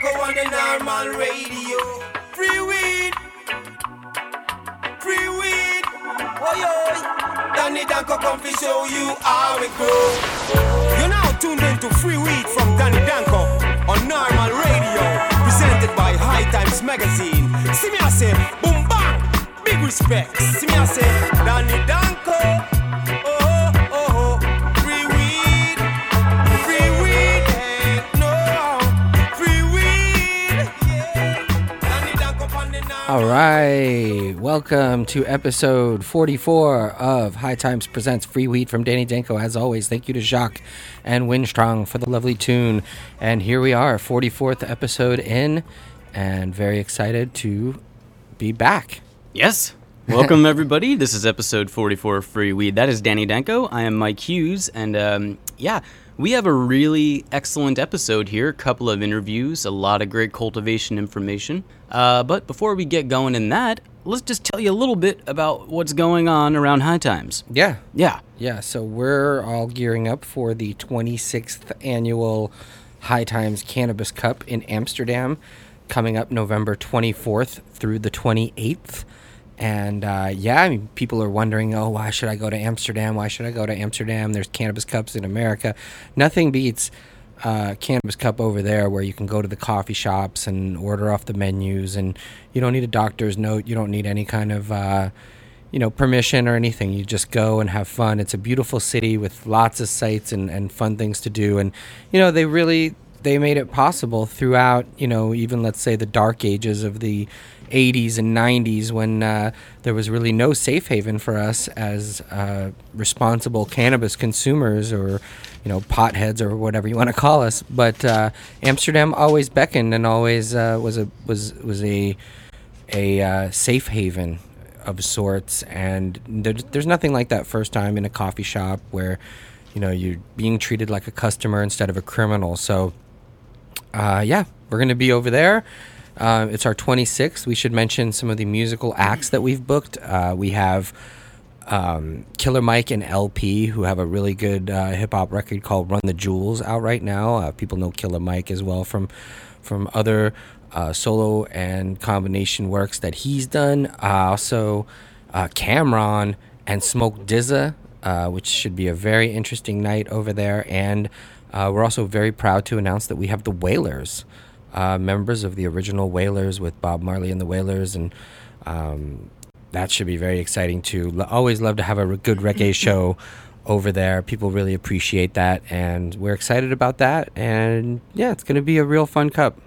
Danko on the normal radio. Free weed. Free weed. Oh, oi, oi. Danny Danko come to show you how it grow. You're now tuned into Free Weed from Danny Danko on normal radio. Presented by High Times Magazine. See me I say, boom bang. Big respect. See me I say, Danny Danko. All right, welcome to episode 44 of High Times Presents Free Weed from Danny Danko. As always, thank you to Jacques and Winstrong for the lovely tune. And here we are, 44th episode in, and very excited to be back. Yes. Welcome, everybody. This is episode 44 of Free Weed. That is Danny Danko. I am Mike Hughes. And um, yeah, we have a really excellent episode here. A couple of interviews, a lot of great cultivation information. Uh, but before we get going in that, let's just tell you a little bit about what's going on around High Times. Yeah, Yeah. yeah, so we're all gearing up for the 26th annual High Times Cannabis Cup in Amsterdam, coming up November 24th through the 28th. And uh, yeah, I mean, people are wondering, oh, why should I go to Amsterdam? Why should I go to Amsterdam? There's cannabis cups in America. Nothing beats uh, cannabis cup over there, where you can go to the coffee shops and order off the menus, and you don't need a doctor's note. You don't need any kind of uh, you know permission or anything. You just go and have fun. It's a beautiful city with lots of sights and, and fun things to do, and you know they really they made it possible throughout you know even let's say the dark ages of the 80s and 90s when uh, there was really no safe haven for us as uh, responsible cannabis consumers or you know potheads or whatever you want to call us. But uh, Amsterdam always beckoned and always uh, was a was was a a uh, safe haven of sorts. And there, there's nothing like that first time in a coffee shop where you know you're being treated like a customer instead of a criminal. So uh, yeah, we're going to be over there. Uh, it's our 26th. We should mention some of the musical acts that we've booked. Uh, we have um, Killer Mike and El-P, who have a really good uh, hip hop record called "Run the Jewels" out right now. Uh, people know Killer Mike as well from from other uh, solo and combination works that he's done. Uh, also, Cam'ron and Smoke DZA, which should be a very interesting night over there. And we're also very proud to announce that we have the Wailers, uh, members of the original Wailers with Bob Marley and the Wailers, and um, that should be very exciting too. Always love to have a re- good reggae show over there. People really appreciate that, and we're excited about that. And yeah, it's going to be a real fun cup.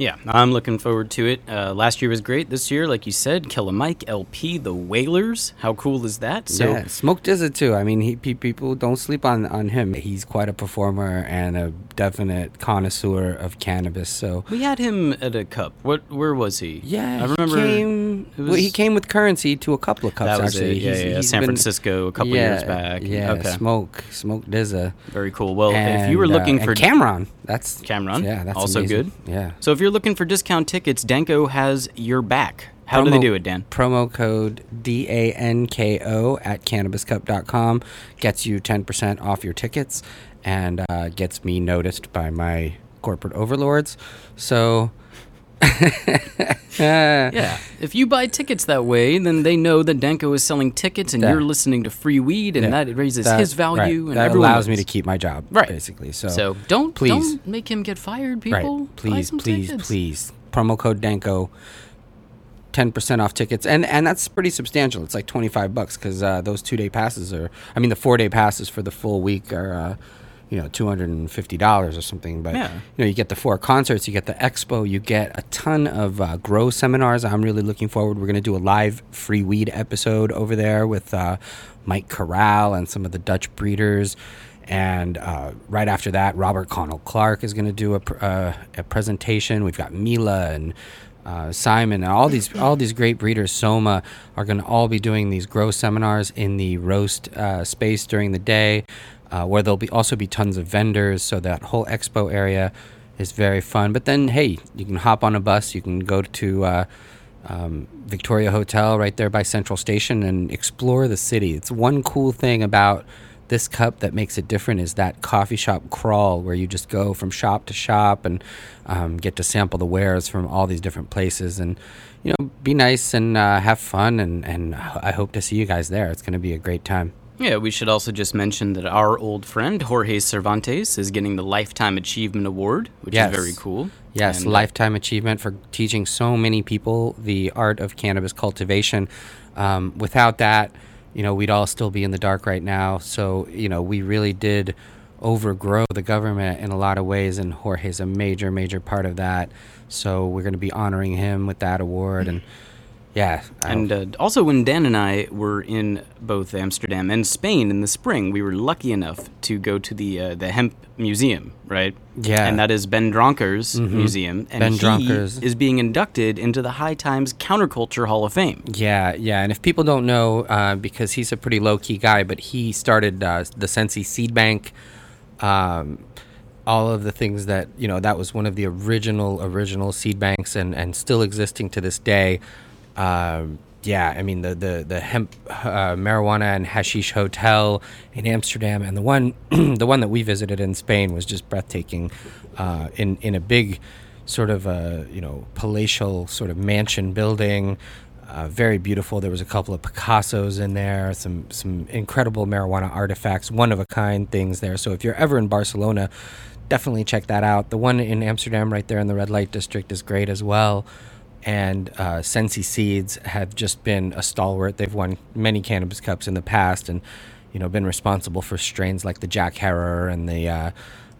Yeah, I'm looking forward to it. Uh, last year was great. This year, like you said, Killer Mike, El-P, the Wailers. How cool is that? So yeah, Smoke does it too. I mean, he, pe- people don't sleep on, on him. He's quite a performer and a definite connoisseur of cannabis. So we had him at a cup. What? Where was he? yeah, I remember. he came. it well, he came with Curren$y to a couple of cups. Was actually, it. Yeah, He's- yeah, he's San been- Francisco a couple yeah, years back. Yeah, Okay. Smoke, Smoke DZA. Very cool. Well, if you were uh, looking and for Cam'ron, that's Cam'ron, Yeah, that's also amazing. good. Yeah. So if you're looking for discount tickets, Danko has your back. How do they do it, Dan? Promo code D A N K O at cannabiscup.com gets you 10% off your tickets and uh, gets me noticed by my corporate overlords. So, Yeah. If you buy tickets that way, then they know that Danko is selling tickets, and Yeah. you're listening to free weed, and Yeah, that raises that- his value, right, and that allows me to keep my job, Right. basically. So, So don't please. don't make him get fired, people. right, please, please, tickets. please. Promo code Danko. 10% off tickets and and that's pretty substantial it's like 25 bucks because uh, those two day passes are i mean the four day passes for the full week are uh, you know $250 or something but Yeah. you know you get the four concerts you get the expo you get a ton of uh, grow seminars. I'm really looking forward. We're going to do a live free weed episode over there with uh, mike corral and some of the dutch breeders. And uh, right after that robert connell clarke is going to do a, pr- uh, a presentation. We've got mila and uh, Simon, and all these all these great breeders, Soma, are going to all be doing these grow seminars in the Roest uh, space during the day, uh, where there'll be also be tons of vendors. So that whole expo area is very fun. But then, hey, you can hop on a bus. You can go to uh, um, Victoria Hotel right there by Central Station and explore the city. It's one cool thing about this cup that makes it different is that coffee shop crawl where you just go from shop to shop and um, get to sample the wares from all these different places and you know be nice and uh, have fun and and I hope to see you guys there. It's going to be a great time. Yeah, we should also just mention that our old friend Jorge Cervantes is getting the Lifetime Achievement Award, which Yes. is very cool. Yes, And, uh, lifetime achievement for teaching so many people the art of cannabis cultivation. Um, without that, you know, we'd all still be in the dark right now. So, you know, we really did overgrow the government in a lot of ways, and Jorge's a major, major part of that. So, we're going to be honoring him with that award. And yeah, And uh, also, when Dan and I were in both Amsterdam and Spain in the spring, we were lucky enough to go to the uh, the hemp museum, right? Yeah. and that is Ben Dronkers museum, and Ben he Dronkers. is being inducted into the High Times Counterculture Hall of Fame. Yeah, yeah, and if people don't know, uh, because he's a pretty low key guy, but he started uh, the Sensi Seed Bank, um, all of the things that you know that was one of the original original seed banks, and and still existing to this day. Um, yeah, I mean the the the hemp uh, marijuana and hashish hotel in Amsterdam, and the one the one that we visited in Spain was just breathtaking. Uh, in in a big sort of a you know palatial sort of mansion building. Uh, very beautiful. There was a couple of Picassos in there, some some incredible marijuana artifacts, one of a kind things there. So if you're ever in Barcelona, definitely check that out. The one in Amsterdam, right there in the red light district, is great as well. And uh, Sensi Seeds have just been a stalwart. They've won many cannabis cups in the past, and you know been responsible for strains like the Jack Herer and the uh,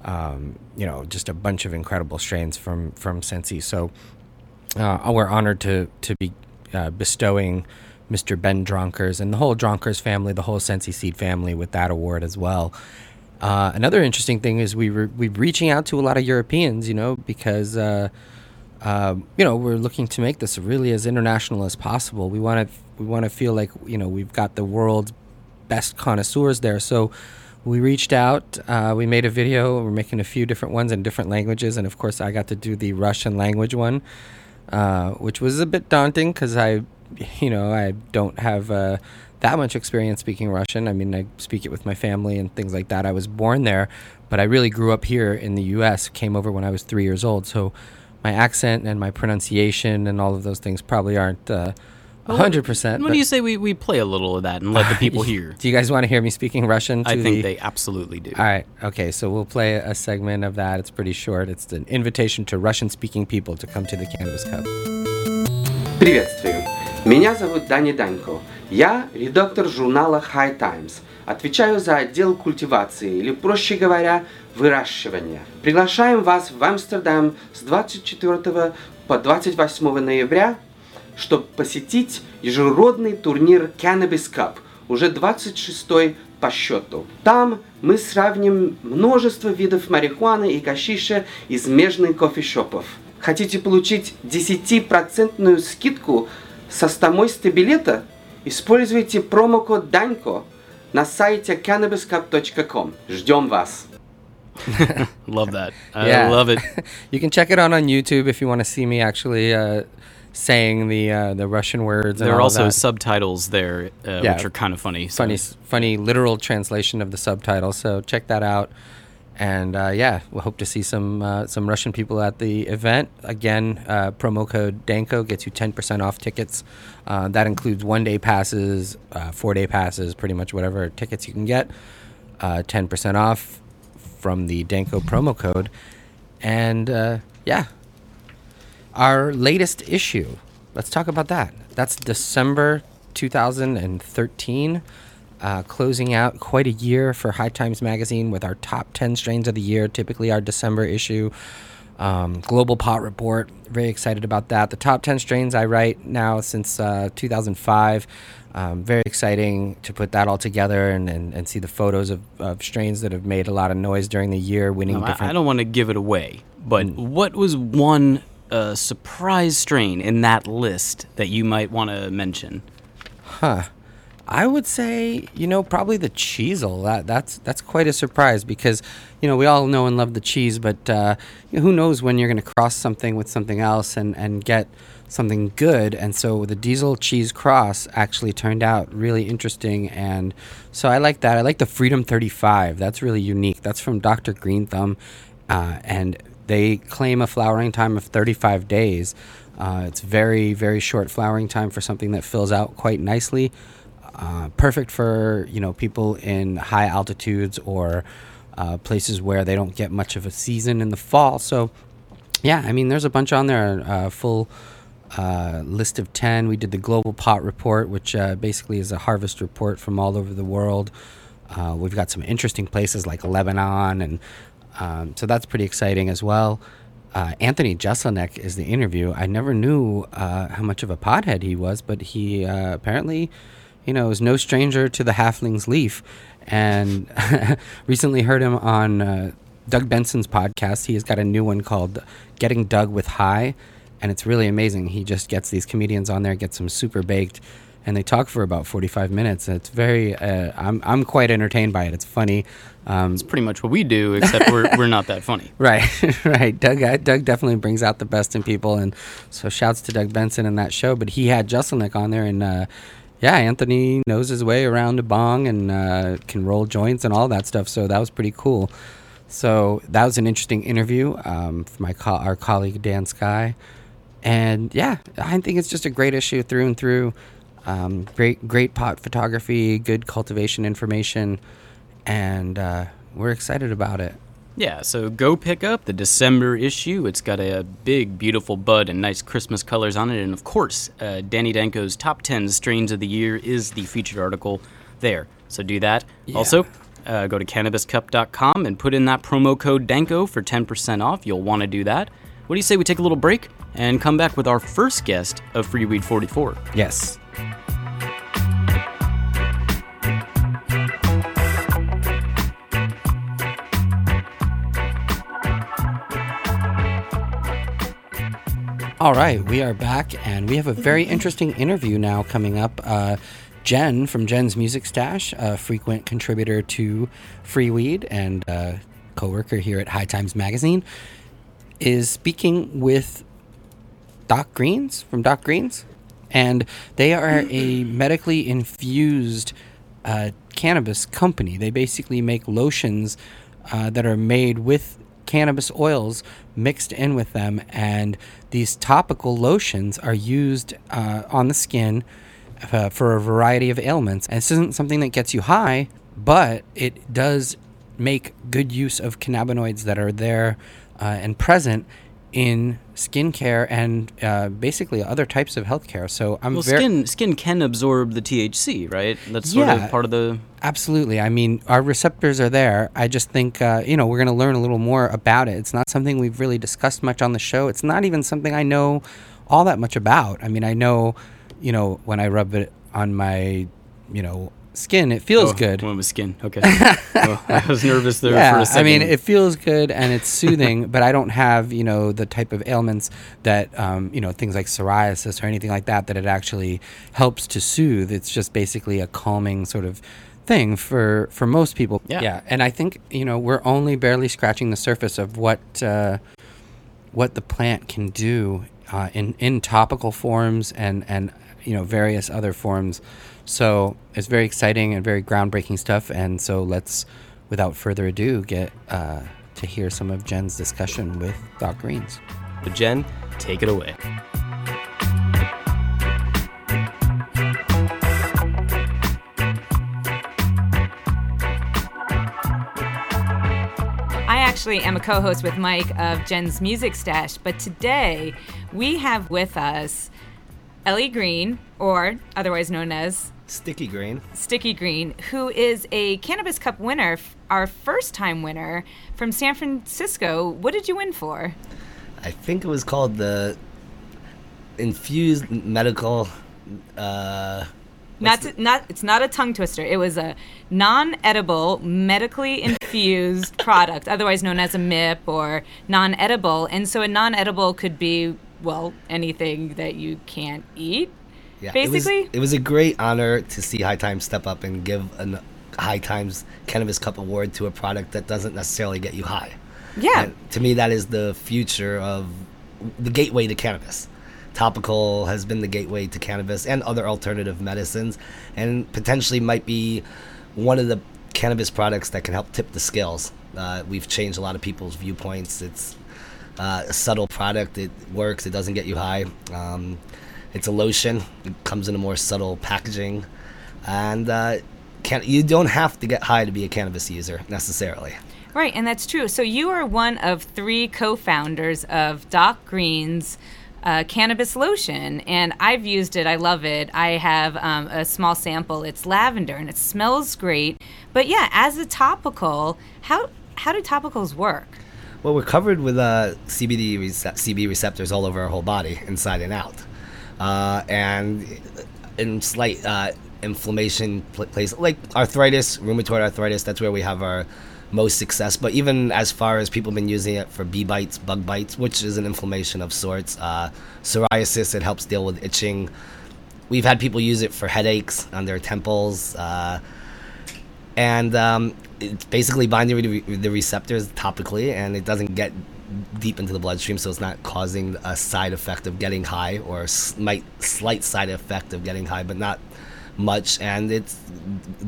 um, you know just a bunch of incredible strains from from Sensi. So uh, we're honored to to be uh, bestowing Mr. Ben Dronkers and the whole Dronkers family, the whole Sensi Seed family, with that award as well. Uh, another interesting thing is we were we reaching out to a lot of Europeans, you know, because uh, you know we're looking to make this really as international as possible. We want to we want to feel like you know we've got the world's best connoisseurs there. So we reached out. Uh, we made a video. We're making a few different ones in different languages, and of course, I got to do the Russian language one, uh, which was a bit daunting because I, you know, I don't have uh, that much experience speaking Russian. I mean, I speak it with my family and things like that. I was born there, but I really grew up here in the U.S. Came over when I was three years old, so my accent and my pronunciation and all of those things probably aren't. Uh, a hundred percent. What but- do you say we, we play a little of that and let the people hear? do you guys want to hear me speaking Russian? To I think the... they absolutely do. All right. Okay. So we'll play a segment of that. It's pretty short. It's an invitation to Russian-speaking people to come to the Cannabis Cup. Приветствую! Меня зовут Дани Данько. Я редактор журнала High Times. Отвечаю за отдел культивации, или, проще говоря, выращивания. Приглашаем вас в Амстердам с 24 по 28 ноября, чтобы посетить ежегодный турнир Cannabis Cup, уже 26 по счету. Там мы сравним множество видов марихуаны и кашиша из межных кофешопов. Хотите получить 10% скидку со стамойства билета? Используйте промокод Данько на сайте cannabiscup.com. Ждем вас! Love that. I love it. you can check it out on YouTube if you want to see me actually uh, saying the uh, the Russian words. and There are also subtitles there, uh, Yeah. which are kind of funny. so- funny, funny literal translation of the subtitle. So check that out. And uh, yeah, we'll hope to see some uh, some Russian people at the event. Again, uh, promo code Danko gets you ten percent off tickets. Uh, that includes one day passes, uh, four day passes, pretty much whatever tickets you can get. Uh, Ten percent off from the Danko promo code. And uh, yeah, our latest issue. Let's talk about that. That's December 2013, uh, closing out quite a year for High Times Magazine with our top 10 strains of the year, typically our December issue. Um, Global Pot Report, very excited about that. The top 10 strains I write now since uh, 2005. Um, very exciting to put that all together and, and, and see the photos of, of strains that have made a lot of noise during the year, winning I, different I don't want to give it away, but what was one uh, surprise strain in that list that you might want to mention? Huh. I would say, you know, probably the cheesel. That that's that's quite a surprise because, you know, we all know and love the cheese, but uh, who knows when you're going to cross something with something else and and get something good. And so the diesel cheese cross actually turned out really interesting, and so I like that. I like the Freedom 35. That's really unique. That's from Dr. Green Thumb, uh, and they claim a flowering time of 35 days. Uh, it's very, very short flowering time for something that fills out quite nicely. Uh, perfect for you know people in high altitudes or uh, places where they don't get much of a season in the fall. So, yeah, I mean, there's a bunch on there. Uh, full uh, list of 10. We did the Global Pot Report, which uh, basically is a harvest report from all over the world. Uh, we've got some interesting places like Lebanon, and um, so that's pretty exciting as well uh, Anthony Jeselnik is the interview. I never knew uh, how much of a pothead he was, but he uh, apparently, you know, is no stranger to the halfling's leaf. And recently heard him on Doug Benson's podcast. He has got a new one called Getting Doug with High, and it's really amazing. He just gets these comedians on there, gets them super baked, and they talk for about 45 minutes. It's very, uh, I'm, I'm quite entertained by it. It's funny. Um, it's pretty much what we do, except we're, we're not that funny. Right, right. Doug, uh, Doug definitely brings out the best in people, and so shouts to Doug Benson in that show. But he had Jeselnik on there, and uh, yeah, Anthony knows his way around a bong and uh, can roll joints and all that stuff. So that was pretty cool. So that was an interesting interview um, for my co- our colleague Dan Skye, and yeah, I think it's just a great issue through and through. Um, great, great pot photography, good cultivation information and uh, we're excited about it. Yeah, so go pick up the December issue. It's got a big, beautiful bud and nice Christmas colors on it. And of course, uh, Danny Danko's Top 10 Strains of the Year is the featured article there. So do that. Yeah. Also, uh, go to cannabiscup.com and put in that promo code DANKO for 10% off. You'll want to do that. What do you say we take a little break and come back with our first guest of Free Weed 44? Yes. All right, we are back, and we have a very interesting interview now coming up. Uh, Jen from Jen's Music Stash, a frequent contributor to Free Weed and a co-worker here at High Times Magazine, is speaking with Doc Greens from Doc Greens, and they are a medically infused uh, cannabis company. They basically make lotions uh, that are made with cannabis oils mixed in with them, and these topical lotions are used uh, on the skin uh, for a variety of ailments. And this isn't something that gets you high, but it does make good use of cannabinoids that are there uh, and present in skincare and uh, basically other types of healthcare. So I'm well, very skin skin can absorb the THC, right? That's sort yeah, of part of the. Absolutely. I mean, our receptors are there. I just think uh, you know we're going to learn a little more about it. It's not something we've really discussed much on the show. It's not even something I know all that much about. I mean, I know, you know, when I rub it on my, you know, skin. It feels oh, good. One with skin. Okay. well, I was nervous there yeah, for a second. I mean, it feels good and it's soothing, but I don't have you know the type of ailments that um, you know things like psoriasis or anything like that that it actually helps to soothe. It's just basically a calming sort of thing for for most people. Yeah. Yeah. And I think you know we're only barely scratching the surface of what uh, what the plant can do uh, in in topical forms and and you know various other forms so it's very exciting and very groundbreaking stuff. And so let's, without further ado, get uh, to hear some of Jen's discussion with Doc Greens. But Jen, take it away. I actually am a co host with Mike of Jen's Music Stash, but today we have with us Ellie Green, or otherwise known as Sticky Green. Sticky Green, who is a Cannabis Cup winner, our first time winner from San Francisco. What did you win for? I think it was called the Infused Medical. Uh, not to, not it's not a tongue twister. It was a non-edible, medically infused product, otherwise known as a MIP or non-edible. And so a non-edible could be well anything that you can't eat Yeah, basically. it was, it was a great honor to see High Times step up and give a High Times Cannabis Cup award to a product that doesn't necessarily get you high. yeah. And to me, that is the future of the gateway to cannabis. Topical has been the gateway to cannabis and other alternative medicines, and potentially might be one of the cannabis products that can help tip the scales. Uh, we've changed a lot of people's viewpoints. It's uh, a subtle product. It works. It doesn't get you high. Um, it's a lotion. It comes in a more subtle packaging, and uh, can, you don't have to get high to be a cannabis user necessarily. Right, and that's true. So you are one of three co-founders of Doc Green's uh, cannabis lotion, and I've used it. I love it. I have um, a small sample. It's lavender, and it smells great. But yeah, as a topical, how how do topicals work? Well, we're covered with uh, CBD rece- CB receptors all over our whole body, inside and out, uh, and in slight uh, inflammation pl- place like arthritis, rheumatoid arthritis. That's where we have our most success. But even as far as people have been using it for bee bites, bug bites, which is an inflammation of sorts, uh, psoriasis. It helps deal with itching. We've had people use it for headaches on their temples. Uh, and um, it's basically binding the receptors topically, and it doesn't get deep into the bloodstream, so it's not causing a side effect of getting high or slight slight side effect of getting high, but not much. And it's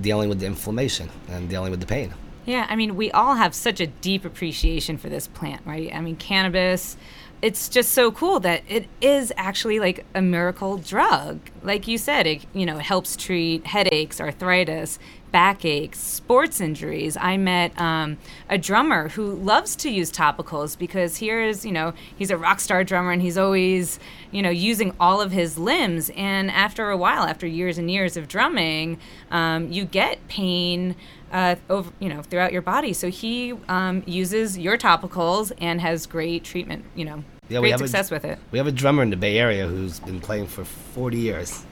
dealing with the inflammation and dealing with the pain. Yeah, I mean, we all have such a deep appreciation for this plant, right? I mean, cannabis, it's just so cool that it is actually like a miracle drug. Like you said, it, you know, helps treat headaches, arthritis, backaches, sports injuries. I met um, a drummer who loves to use topicals because here's, you know, he's a rock star drummer and he's always, you know, using all of his limbs. And after a while, after years and years of drumming, um, you get pain uh, over you know throughout your body. So he um, uses your topicals and has great treatment. You know, Yeah, we great have a- success with it. We have a drummer in the Bay Area who's been playing for 40 years,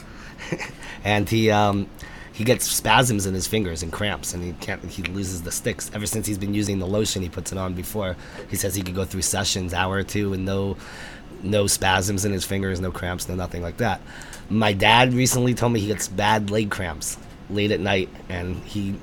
and he um, he gets spasms in his fingers and cramps, and he can't. He loses the sticks. Ever since he's been using the lotion he puts it on before, he says he could go through sessions hour or two and no no spasms in his fingers, no cramps, no nothing like that. My dad recently told me he gets bad leg cramps late at night, and he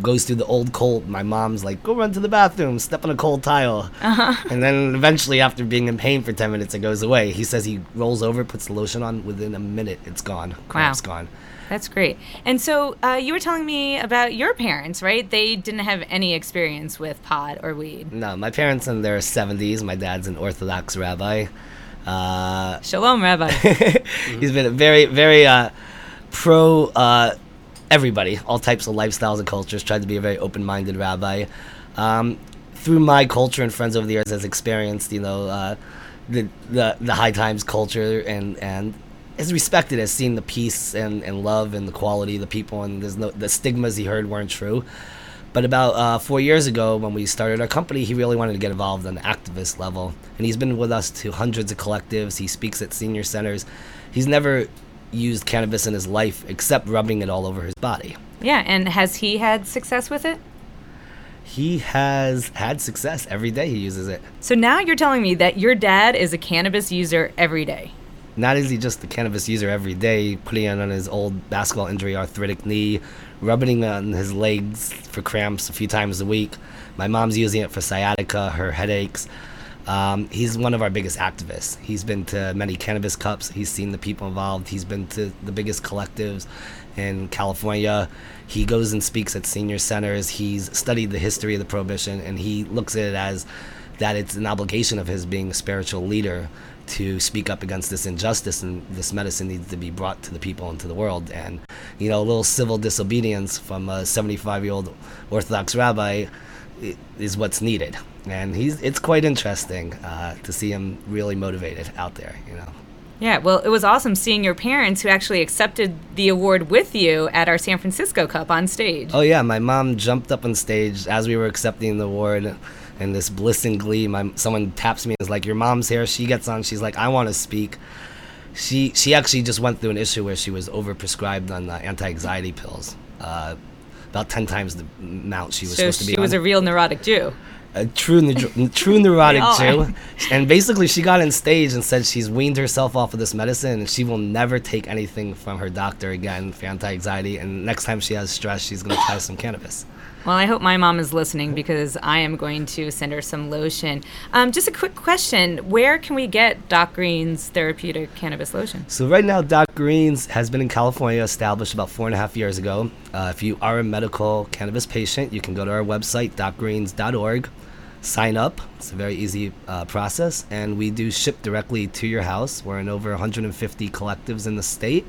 goes through the old cold. My mom's like, "Go run to the bathroom, step on a cold tile," uh-huh. and then eventually, after being in pain for ten minutes, it goes away. He says he rolls over, puts the lotion on, within a minute, it's gone. Cramps gone. That's great. And so uh, you were telling me about your parents, right? They didn't have any experience with pot or weed. No, my parents in their seventies. My dad's an Orthodox rabbi. Uh, Shalom, Rabbi. He's been a very, very uh, pro uh, everybody, all types of lifestyles and cultures. Tried to be a very open-minded rabbi. Um, through my culture and friends over the years, has experienced, you know, uh, the, the the high times culture and and is respected as seeing the peace and, and love and the quality of the people and there's no the stigmas he heard weren't true. But about uh, four years ago, when we started our company, he really wanted to get involved on the activist level. And he's been with us to hundreds of collectives. He speaks at senior centers. He's never used cannabis in his life except rubbing it all over his body. yeah, and has he had success with it? He has had success every day he uses it. So now you're telling me that your dad is a cannabis user every day. Not is he just the cannabis user every day, putting it on his old basketball injury, arthritic knee, rubbing it on his legs for cramps a few times a week. My mom's using it for sciatica, her headaches. Um, he's one of our biggest activists. He's been to many cannabis cups. He's seen the people involved. He's been to the biggest collectives in California. He goes and speaks at senior centers. He's studied the history of the prohibition, and he looks at it as that it's an obligation of his being a spiritual leader to speak up against this injustice and this medicine needs to be brought to the people and to the world. And you know a little civil disobedience from a 75 year old orthodox rabbi is what's needed. And he's it's quite interesting uh, to see him really motivated out there you know. Yeah, well, it was awesome seeing your parents who actually accepted the award with you at our San Francisco Cup on stage. Oh yeah, my mom jumped up on stage as we were accepting the award, and this bliss and glee. My someone taps me and is like, "Your mom's here." She gets on. She's like, "I want to speak." She she actually just went through an issue where she was overprescribed on uh, anti-anxiety pills, uh, about ten times the amount she was so supposed to be she on. was a real neurotic Jew. a true true neurotic Jew. And basically, she got on stage and said she's weaned herself off of this medicine and she will never take anything from her doctor again for anti-anxiety. And next time she has stress, she's gonna try some cannabis. Well, I hope my mom is listening because I am going to send her some lotion. Um, just a quick question: Where can we get Doc Green's therapeutic cannabis lotion? So right now, Doc Greens has been in California, established about four and a half years ago. Uh, if you are a medical cannabis patient, you can go to our website, docgreens.org, sign up. It's a very easy uh, process, and we do ship directly to your house. We're in over 150 collectives in the state,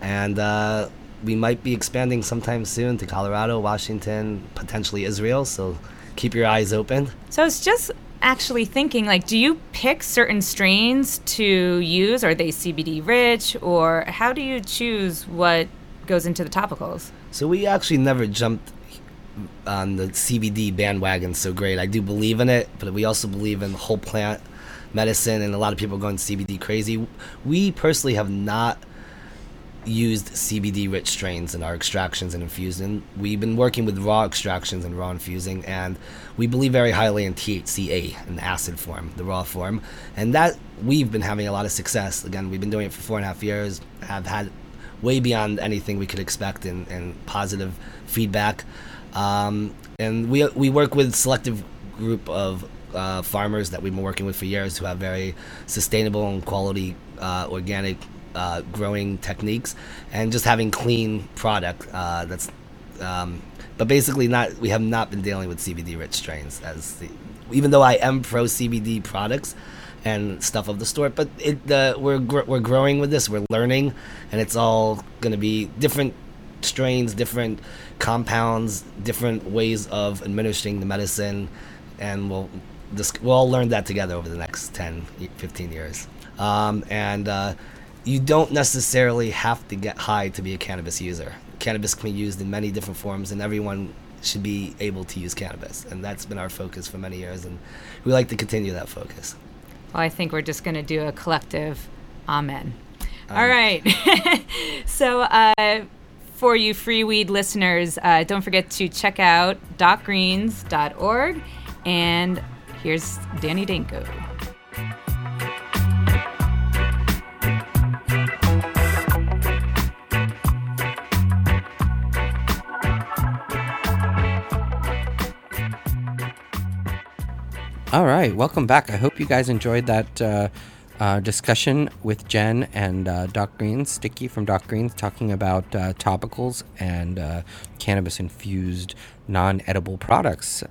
and uh, we might be expanding sometime soon to Colorado, Washington, potentially Israel. So keep your eyes open. So I was just actually thinking, like, do you pick certain strains to use? Are they CBD rich, or how do you choose what goes into the topicals? So we actually never jumped on the CBD bandwagon so great. I do believe in it, but we also believe in whole plant medicine, and a lot of people are going CBD crazy. We personally have not used CBD rich strains in our extractions and infusion. We've been working with raw extractions and raw infusing, and we believe very highly in THCA in the acid form, the raw form, and that we've been having a lot of success. Again, we've been doing it for four and a half years, have had way beyond anything we could expect in, in positive feedback. Um, and we, we work with selective group of uh, farmers that we've been working with for years who have very sustainable and quality uh, organic uh, growing techniques and just having clean product uh, that's um, but basically not we have not been dealing with CBD rich strains as the, even though I am pro CBD products and stuff of the sort but it uh, we're gr- we're growing with this we're learning and it's all going to be different strains different compounds different ways of administering the medicine and we'll this, we'll all learn that together over the next 10 15 years. Um, and uh, you don't necessarily have to get high to be a cannabis user. Cannabis can be used in many different forms, and everyone should be able to use cannabis. And that's been our focus for many years, and we like to continue that focus. Well, I think we're just going to do a collective amen. All right. so, uh, for you free weed listeners, uh, don't forget to check out docgreens.org. And here's Danny Danko. All right, welcome back. I hope you guys enjoyed that uh, uh, discussion with Jen and uh, Doc Greens, Sticky from Doc Greens, talking about uh, topicals and uh, cannabis infused non edible products.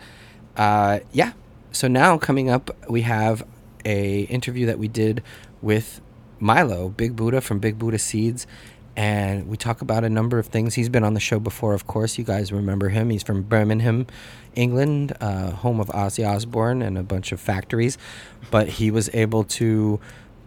Uh, yeah, so now coming up, we have a interview that we did with Milo, Big Buddha from Big Buddha Seeds. And we talk about a number of things. He's been on the show before, of course. You guys remember him. He's from Birmingham, England, uh, home of Ozzy Osbourne and a bunch of factories. But he was able to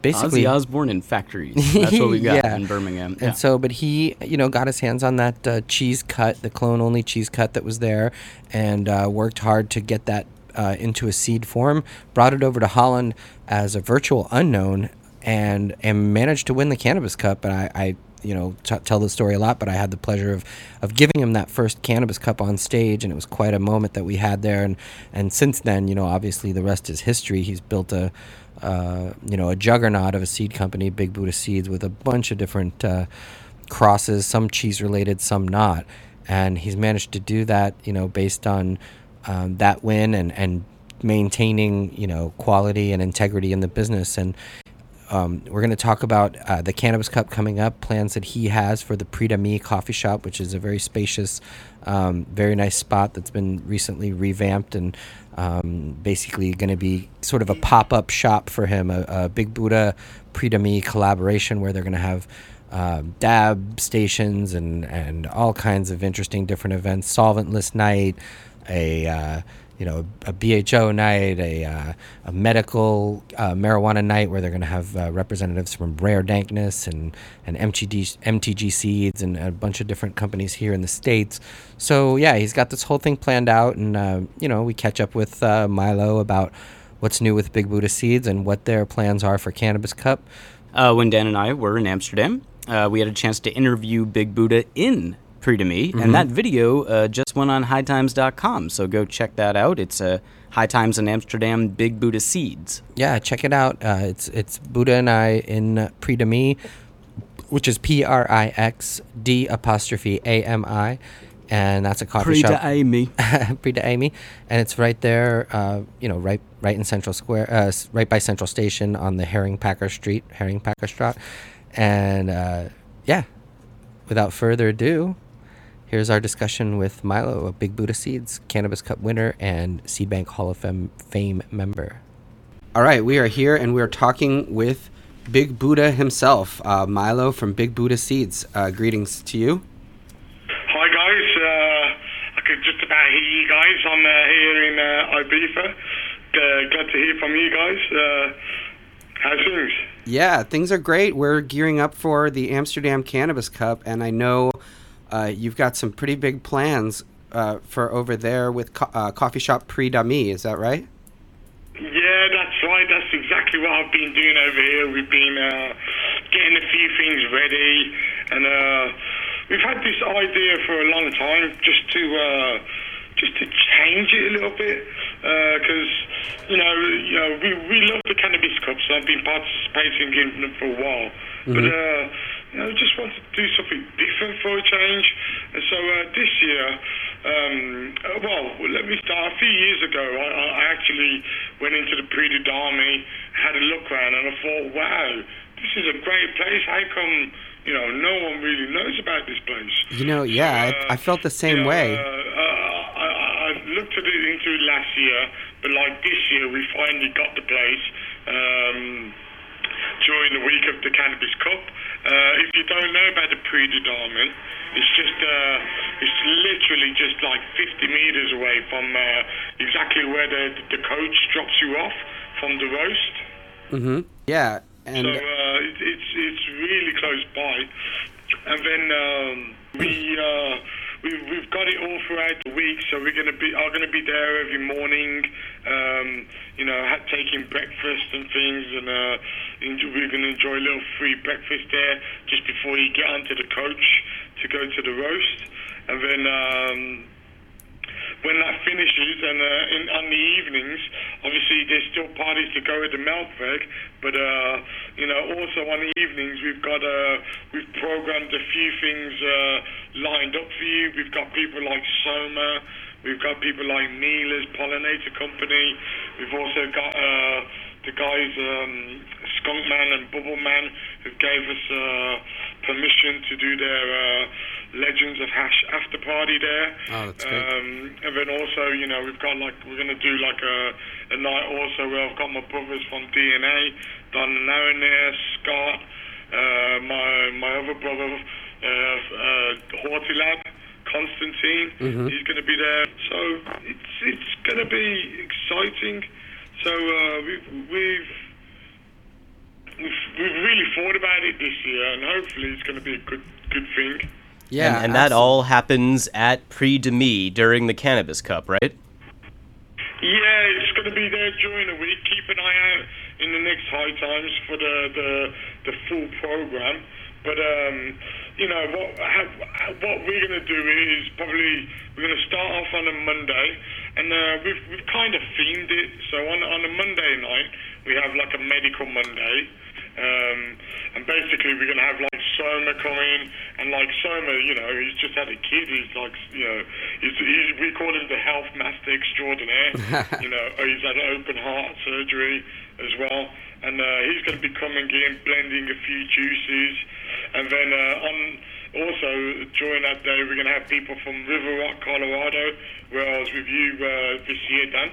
basically Ozzy Osbourne in factories. That's what we got Yeah. in Birmingham. and so, but he, you know, got his hands on that uh, cheese cut, the clone only cheese cut that was there, and uh, worked hard to get that uh, into a seed form. Brought it over to Holland as a virtual unknown, and and managed to win the Cannabis Cup. And I, I you know, t- tell the story a lot, but I had the pleasure of of giving him that first Cannabis Cup on stage, and it was quite a moment that we had there. And and since then, you know, obviously the rest is history. He's built a uh, you know, a juggernaut of a seed company, Big Buddha Seeds, with a bunch of different uh, crosses, some cheese related, some not. And he's managed to do that, you know, based on um, that win and, and maintaining, you know, quality and integrity in the business. And um, we're going to talk about uh, the Cannabis Cup coming up, plans that he has for the Prix coffee shop, which is a very spacious, um, very nice spot that's been recently revamped and um, basically going to be sort of a pop up shop for him, a, a Big Buddha Prix collaboration where they're going to have um, dab stations and, and all kinds of interesting different events, solventless night, a uh, you know a BHO night, a uh, a medical uh, marijuana night where they're going to have uh, representatives from Rare Dankness and and MTG MTG Seeds and a bunch of different companies here in the states. So yeah, he's got this whole thing planned out, and uh, you know we catch up with uh, Milo about what's new with Big Buddha Seeds and what their plans are for Cannabis Cup. Uh, when Dan and I were in Amsterdam, we had a chance to interview Big Buddha in Prix d'Ami, and that video uh, just went on hightimes.com. So go check that out. It's uh, High Times in Amsterdam, Big Buddha Seeds. Yeah, check it out. Uh, it's it's Buddha and I in Prix d'Ami, which is P R I X D apostrophe A M I, and that's a coffee Pre shop. to Amy. Prix d'Ami, and it's right there. Uh, you know, right right in Central Square, uh, right by Central Station on the Herring Packer Street, Herring Packer Straat, and uh, yeah. Without further ado, here's our discussion with Milo, a Big Buddha Seeds Cannabis Cup winner and Seed Bank Hall of Fame, Fame member. All right, we are here and we are talking with Big Buddha himself, uh, Milo from Big Buddha Seeds. Uh, greetings to you. Hi guys, uh, I could just about hear you guys. I'm uh, here in uh, Ibiza. Glad to hear from you guys. Uh, how's things? Yeah, things are great. We're gearing up for the Amsterdam Cannabis Cup, and I know uh, you've got some pretty big plans uh, for over there with co- uh, coffee shop Prix d'Ami. Is that right? Yeah, that's right. That's exactly what I've been doing over here. We've been uh, getting a few things ready, and uh, we've had this idea for a long time, just to uh, just to change it a little bit, because you know, you know, we we love the cannabis cups. I've been participating in them for a while, but. Uh, you know, just wanted to do something different for a change. And so uh, this year, um, uh, well, let me start. A few years ago, I, I actually went into the de Dame, had a look around, and I thought, wow, this is a great place. How come, you know, no one really knows about this place? You know, yeah, I, I felt the same way. Uh, uh, I, I I looked at it into it last year, but like this year, we finally got the place. Um, during the week of the Cannabis Cup. Uh, if you don't know about the Prix de it's just uh, it's literally just like 50 meters away from uh, exactly where the the coach drops you off from the Roest. hmm Yeah, and So uh, it, it's it's really close by, and then um, we uh, we we've got it all throughout the week. So we're gonna be are gonna be there every morning. Um, you know, ha- taking breakfast and things, and uh, enjoy, we're gonna enjoy a little free breakfast there just before you get onto the coach to go to the Roest, and then. Um, when that finishes and uh, in, on the evenings, obviously there's still parties to go at the Melkweg, but uh, you know also on the evenings we've got uh, we've programmed a few things uh, lined up for you. We've got people like Soma, we've got people like Mila's Pollinator Company, we've also got uh, the guys um, Skunk Man and Bubble Man who gave us uh, permission to do their uh, Legends of Hash after party there. Oh, that's great. Um, and then also, you know, we've got like we're gonna do like a, a night also where I've got my brothers from DNA, Don Aaron there, Scott, uh, my my other brother, uh, uh, Hortilab, Constantine. He's gonna be there. So it's it's gonna be exciting. So uh, we've we've. We've, we've really thought about it this year, and hopefully it's going to be a good good thing. yeah, and, and that all happens at Prix d'Ami during the Cannabis Cup, right? Yeah, it's going to be there during the week. Keep an eye out in the next high times for the the, the full program. But um, you know what? How, what we're going to do is probably we're going to start off on a Monday, and uh, we've we've kind of themed it. So on on a Monday night, we have like a medical Monday. Um, and basically, we're gonna have like Soma come in, and like Soma, you know, he's just had a kid. He's like, you know, he's, he's we call him the health master extraordinaire. you know, he's had open heart surgery as well, and uh, he's gonna be coming in, blending a few juices, and then uh, on also during that day, we're gonna have people from River Rock, Colorado, where I was with you uh, this year, Dan.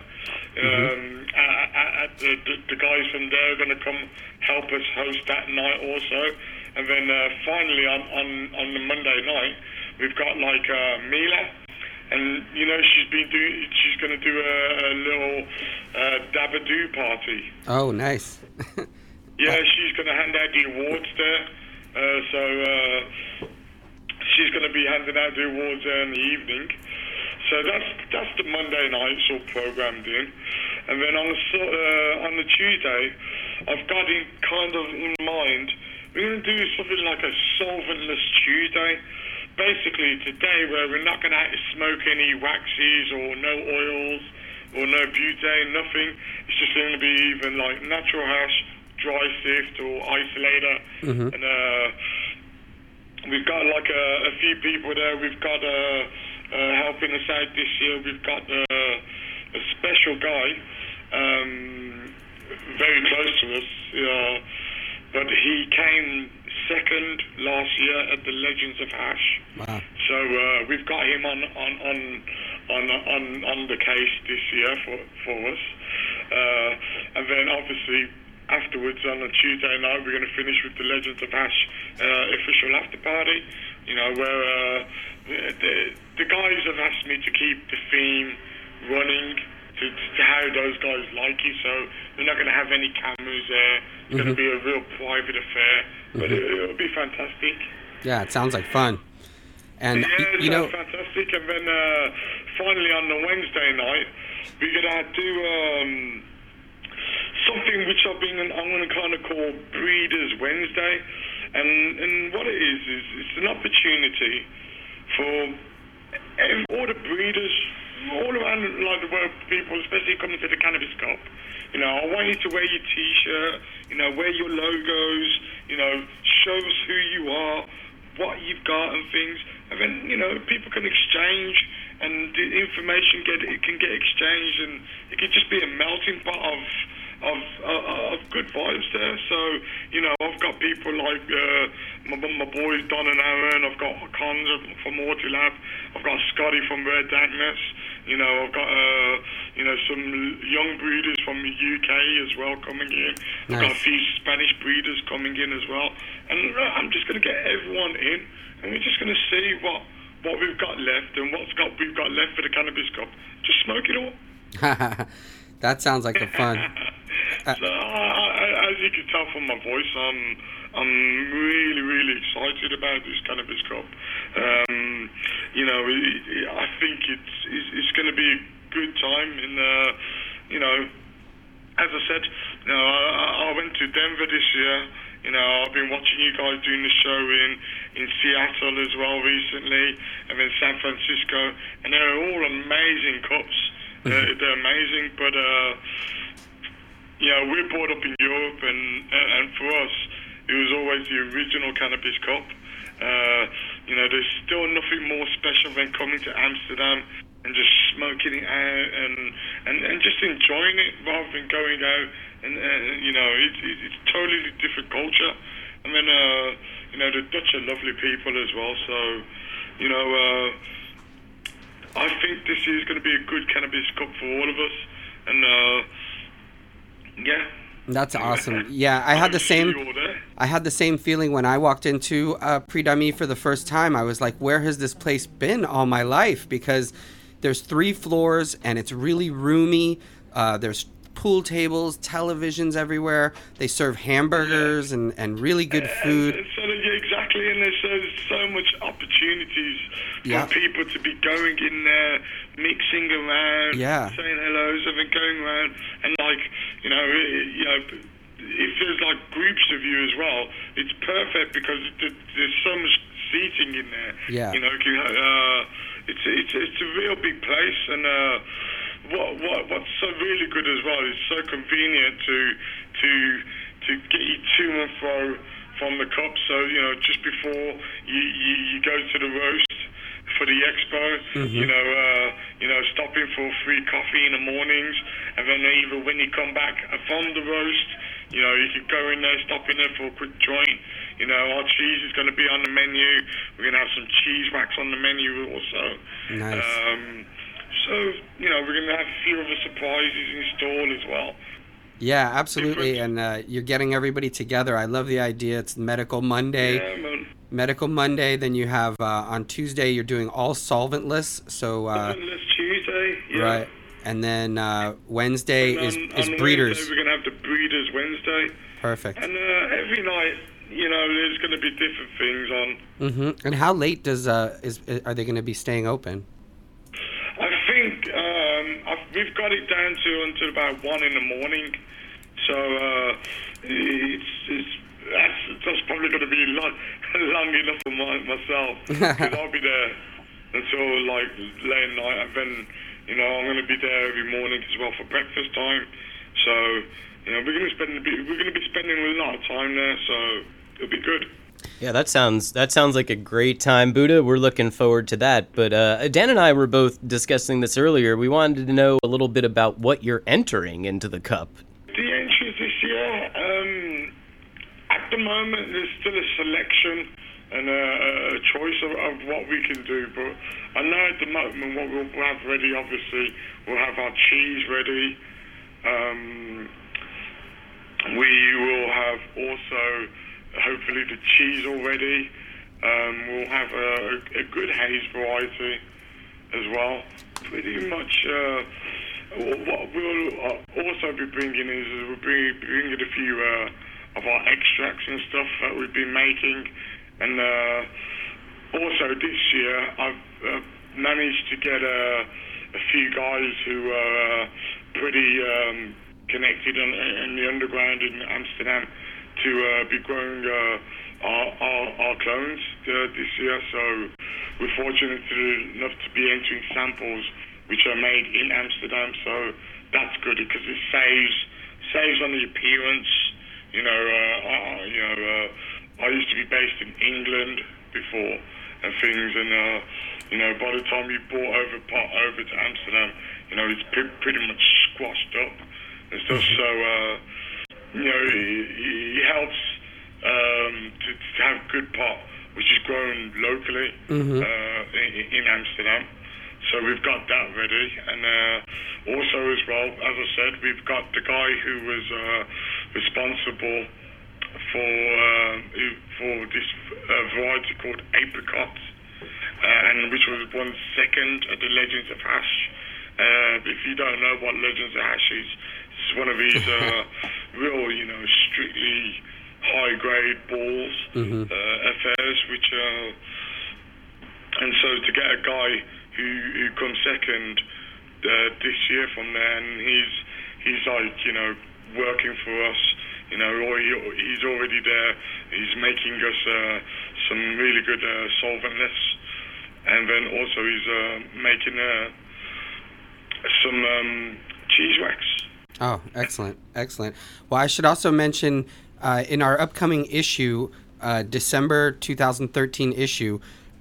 Um, at, at, at the, the, the guys from there are going to come help us host that night also. And then uh, finally on, on, on the Monday night, we've got like uh, Mila. And you know she's been doing. She's going to do a, a little uh, Dabadoo party. Oh, nice. Yeah, she's going to hand out the awards there. Uh, so uh, she's going to be handing out the awards there in the evening. So that's that's the Monday night it's all programmed in, and then on the uh, on the Tuesday, I've got in kind of in mind we're going to do something like a solventless Tuesday. Basically today where we're not going to smoke any waxes or no oils or no butane, nothing. It's just going to be even like natural hash, dry sift or isolator, and uh, we've got like a, a few people there. We've got uh, uh, helping us out this year. We've got uh, a special guy, um, very close to us, uh, but he came second last year at the Legends of Hash. Wow. So uh, we've got him on on on on on, on the case this year for for us, uh, and then obviously afterwards on a Tuesday night we're going to finish with the Legends of Hash uh, official after party. You know where uh, the the guys have asked me to keep the theme running. To, to how those guys like it, so we're not going to have any cameras there. It's going to be a real private affair, but it, it'll be fantastic. Yeah, it sounds like fun. And Yeah, you know, fantastic. And then uh, finally on the Wednesday night, we're gonna do um, something which I've been I'm gonna kind of call Breeders Wednesday, and and what it is is it's an opportunity for ev- all the breeders all around world, people, especially coming to the Cannabis Cup. You know, I want you to wear your T-shirt. You know, wear your logos. You know, show us who you are, what you've got, and things. And then you know, people can exchange, and the information get it can get exchanged, and it could just be a melting pot of of, uh, of good vibes there. So, you know, I've got people like uh, my, my boys Don and Aaron. I've got Cons from Lab. I've got Scotty from Red Darkness. You know, I've got uh, you know some young breeders from the UK as well coming in. I've got a few Spanish breeders coming in as well, and uh, I'm just going to get everyone in, and we're just going to see what what we've got left and what's got we've got left for the cannabis cup. Just smoke it all. that sounds like the fun. So, I, I, as you can tell from my voice, I'm I'm really really excited about this cannabis crop. Um, you know, it, I think it's it's, it's going to be a good time. And uh, you know, as I said, you know, I, I went to Denver this year. You know, I've been watching you guys doing the show in in Seattle as well recently, and then San Francisco, and they're all amazing cups. They're, they're amazing, but. Uh, know, we're brought up in Europe, and and for us, it was always the original cannabis cup. Uh, you know, there's still nothing more special than coming to Amsterdam and just smoking it out and and, and just enjoying it rather than going out. And uh, you know, it's it, it's totally different culture. And then, uh, you know, the Dutch are lovely people as well. So, you know, uh, I think this is going to be a good cannabis cup for all of us. And uh, yeah. That's awesome. Yeah, I had the same. See you all there. I had the same feeling when I walked into uh, Prix d'Ami for the first time. I was like, "Where has this place been all my life?" Because there's three floors and it's really roomy. Uh, there's pool tables, televisions everywhere. They serve hamburgers and, and really good food. And so, yeah, exactly, and there's so, much opportunities Yeah. for people to be going in there, mixing around, Yeah. saying hellos, and then going around, and like you know, it, you know, if there's like groups of you as well, it's perfect because there's so much seating in there. Yeah. you know, uh, it's it's it's a real big place, and uh, what what what's so really good as well is so convenient to to to get you to and fro from the cup. So you know, just before you you, you go to the Roest for the expo, you know, uh, you know, stopping for free coffee in the mornings, and then even when you come back from the Roest, you know, you could go in there, stop in there for a quick joint. You know, our cheese is going to be on the menu. We're going to have some cheese wax on the menu also. Nice. Um, so, you know, we're going to have a few other surprises in store as well. Yeah, absolutely. And uh, you're getting everybody together. I love the idea. It's Medical Monday. Yeah. Medical Monday. Then you have uh, on Tuesday you're doing all solventless. So uh, Unless Tuesday, yeah. right, and then uh, Wednesday And is on, is on breeders. Wednesday, we're going to have the Breeders Wednesday. Perfect. And uh, every night, you know, there's going to be different things on. Mm-hmm. And how late does uh is are they going to be staying open? I think um, I've, we've got it down to until about one in the morning. So uh, it's, it's that's, that's probably going to be a lot long enough for my, myself because I'll be there until like late night, and then you know I'm going to be there every morning as well for breakfast time. So you know we're going to spend we're going to be spending a lot of time there, so it'll be good. Yeah, that sounds that sounds like a great time, Buddha. We're looking forward to that. But uh, Dan and I were both discussing this earlier. We wanted to know a little bit about what you're entering into the cup. Year, um, at the moment, there's still a selection and a, a choice of, of what we can do. But I know at the moment what we'll have ready, obviously, we'll have our cheese ready. Um, we will have also, hopefully, the cheese already. Um, we'll have a, a good haze variety as well. Pretty much. Uh, what we'll uh, also be bringing is we'll be bringing a few uh, of our extracts and stuff that we've been making, and uh, also this year I've uh, managed to get uh, a few guys who are uh, pretty um, connected in, in the underground in Amsterdam to uh, be growing our, our, our clones this year. So we're fortunate enough to be entering samples which are made in Amsterdam. So that's good because it saves saves on the appearance. You know, uh, I, you know, uh, I used to be based in England before and things, and uh, you know, by the time you brought over part over to Amsterdam, you know, it's pre- pretty much squashed up and stuff. So uh, you know, it, it helps um, to, to have good pot, which is grown locally uh, in, in Amsterdam. So we've got that ready, and uh, also as well, as I said, we've got the guy who was uh, responsible for uh, for this uh, variety called apricot, uh, and which was one second at the Legends of Hash. Uh, if you don't know what Legends of Hash is, it's one of these uh, real, you know, strictly high grade balls uh, affairs, which. Uh, and so to get a guy who who comes second uh, this year from there, and he's he's like you know working for us. You know, or he, he's already there. He's making us uh, some really good uh, solventless, and then also he's uh, making uh, some um, cheese wax. Oh, excellent, excellent. Well, I should also mention uh, in our upcoming issue, uh, December 2013 issue,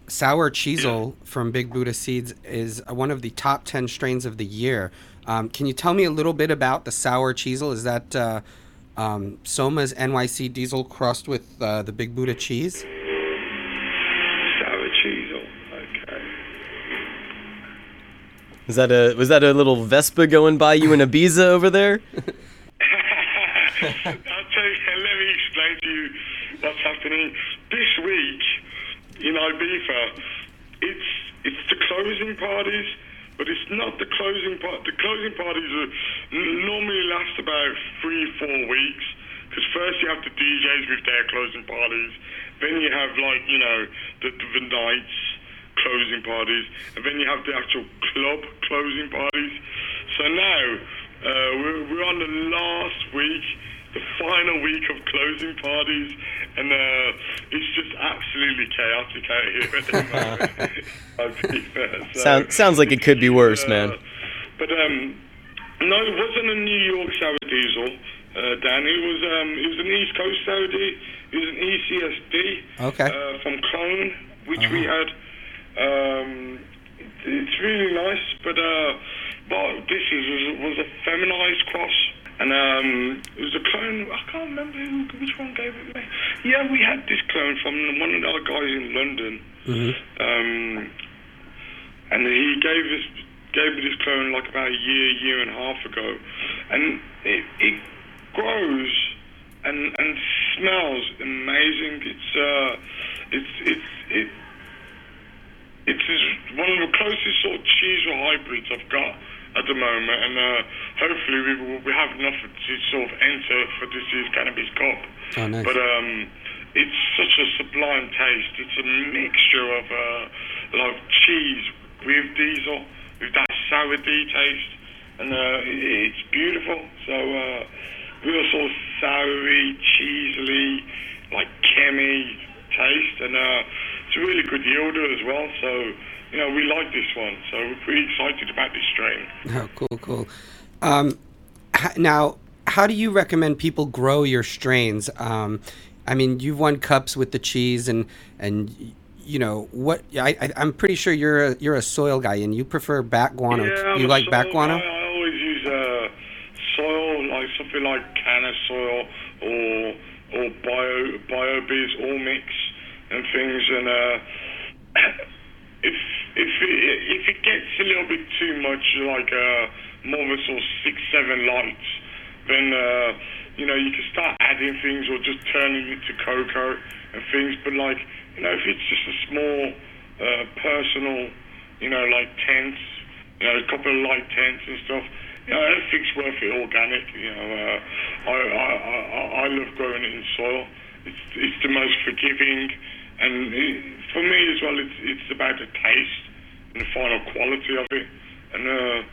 Sour Cheezel from Big Buddha Seeds is uh, one of the top 10 strains of the year. Um, can you tell me a little bit about the Sour Cheezel? Is that uh, um, Soma's NYC Diesel crossed with uh, the Big Buddha cheese? Sour cheese. Okay. Is that a was that a little Vespa going by you in Ibiza over there? I'll tell you, let me explain to you what's happening. This week in Ibiza, it's it's the closing parties, but it's not the closing part. The closing parties are, normally last about three, four weeks. Because first you have the DJs with their closing parties, then you have like you know the, the nights closing parties, and then you have the actual club closing parties. So now uh, we're, we're on the last week, the final week of closing parties, and uh, it's just absolutely chaotic out here at the moment. I'll be fair. So, Sound, sounds like it could be worse, uh, man. But um, no, it wasn't a New York sour diesel, uh, Dan. It was um, it was an East Coast sour diesel. It was an ECSD Okay. uh, from Clone, which we had. Um, it's really nice, but uh, but this is was, was a feminized cross. And um, it was a clone. I can't remember who, which one gave it me. Yeah, we had this clone from one of the other guys in London. Um, and he gave us gave me this clone like about a year, year and a half ago, and it, it grows and and smells amazing. It's uh, it's it's it. It's one of the closest sort of cheese or hybrids I've got at the moment, and uh, hopefully we will we have enough to sort of enter for this year's cannabis cup. Oh, nice. But um, it's such a sublime taste. It's a mixture of uh, like cheese with diesel, with that sour D taste, and uh, it's beautiful. So uh, real sort of soury, cheesily, like chemi taste, and uh, it's a really good yielder as well. So, you know, we like this one. So we're pretty excited about this strain. Oh, cool, cool. Um, h- now, how do you recommend people grow your strains? Um, I mean, you've won cups with the cheese, and and you know what? I, I I'm pretty sure you're a you're a soil guy, and you prefer bat guano. Yeah, I'm you like soil guano? guy. I always use uh, soil, like something like canna soil or or bio Biobizz all mix and things. And uh, if if it, if it gets a little bit too much, like uh, more of a sort of six seven lights, then uh, you know you can start adding things or just turning it to cocoa and things. But like you know, if it's just a small uh, personal, you know, like tents, you know, a couple of light tents and stuff. You know, everything's worth it organic. You know, uh, I, I, I, I love growing it in soil. It's, it's the most forgiving, and for me as well, it's, it's about the taste and the final quality of it. And uh,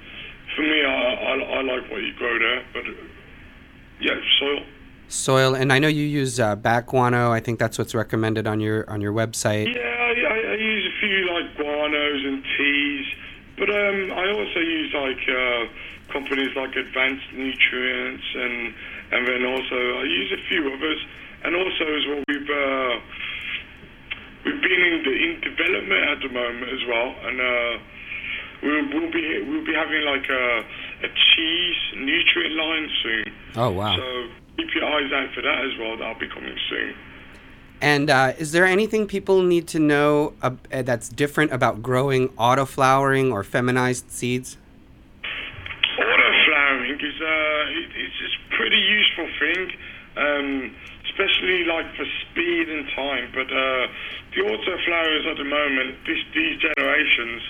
for me, I, I, I like what you grow there, but yeah, soil. Soil, and I know you use uh, bat guano. I think that's what's recommended on your on your website. Yeah, I, I, I use a few like guanos and teas, but um, I also use like uh, companies like Advanced Nutrients, and and then also I use a few others, and also as well we've uh, we've been in the, in development at the moment as well, and uh, we'll we'll be we'll be having like a a cheese nutrient line soon. Oh wow! So keep your eyes out for that as well. That'll be coming soon. And uh, is there anything people need to know uh, that's different about growing autoflowering or feminized seeds? Auto flowering is uh, it, it's just pretty useful thing, um, especially like for speed and time. But uh, the auto flowers at the moment, this, these generations,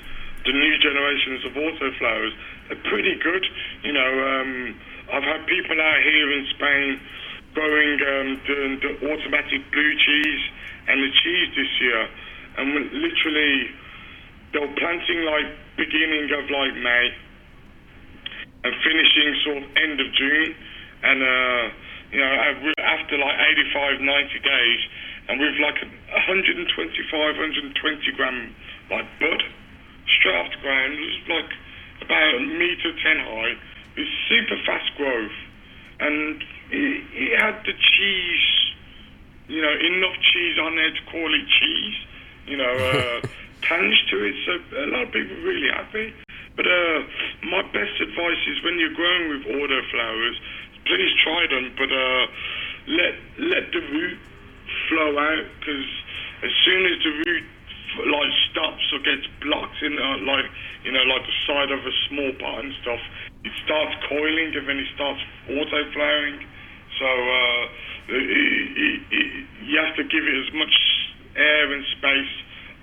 the new generations of auto flowers, are pretty good. You know, um, I've had people out here in Spain growing um, the, the automatic blue cheese and the cheese this year, and literally they were planting like beginning of like May and finishing sort of end of June, and uh, you know uh, after like 85, 90 days, and with like 125, 120 gram like bud straight off the ground, it was like about a meter ten high. It's super fast growth, and it, it had the cheese, you know, enough cheese on there to call it cheese, you know, uh, tange to it. So a lot of people really happy. But uh, my best advice is when you're growing with auto flowers, please try them, but uh, let let the root flow out because as soon as the root like stops or gets blocked in uh, like you know like the side of a small pot and stuff, it starts coiling and then it starts auto flowering. So uh, it, it, it, you have to give it as much air and space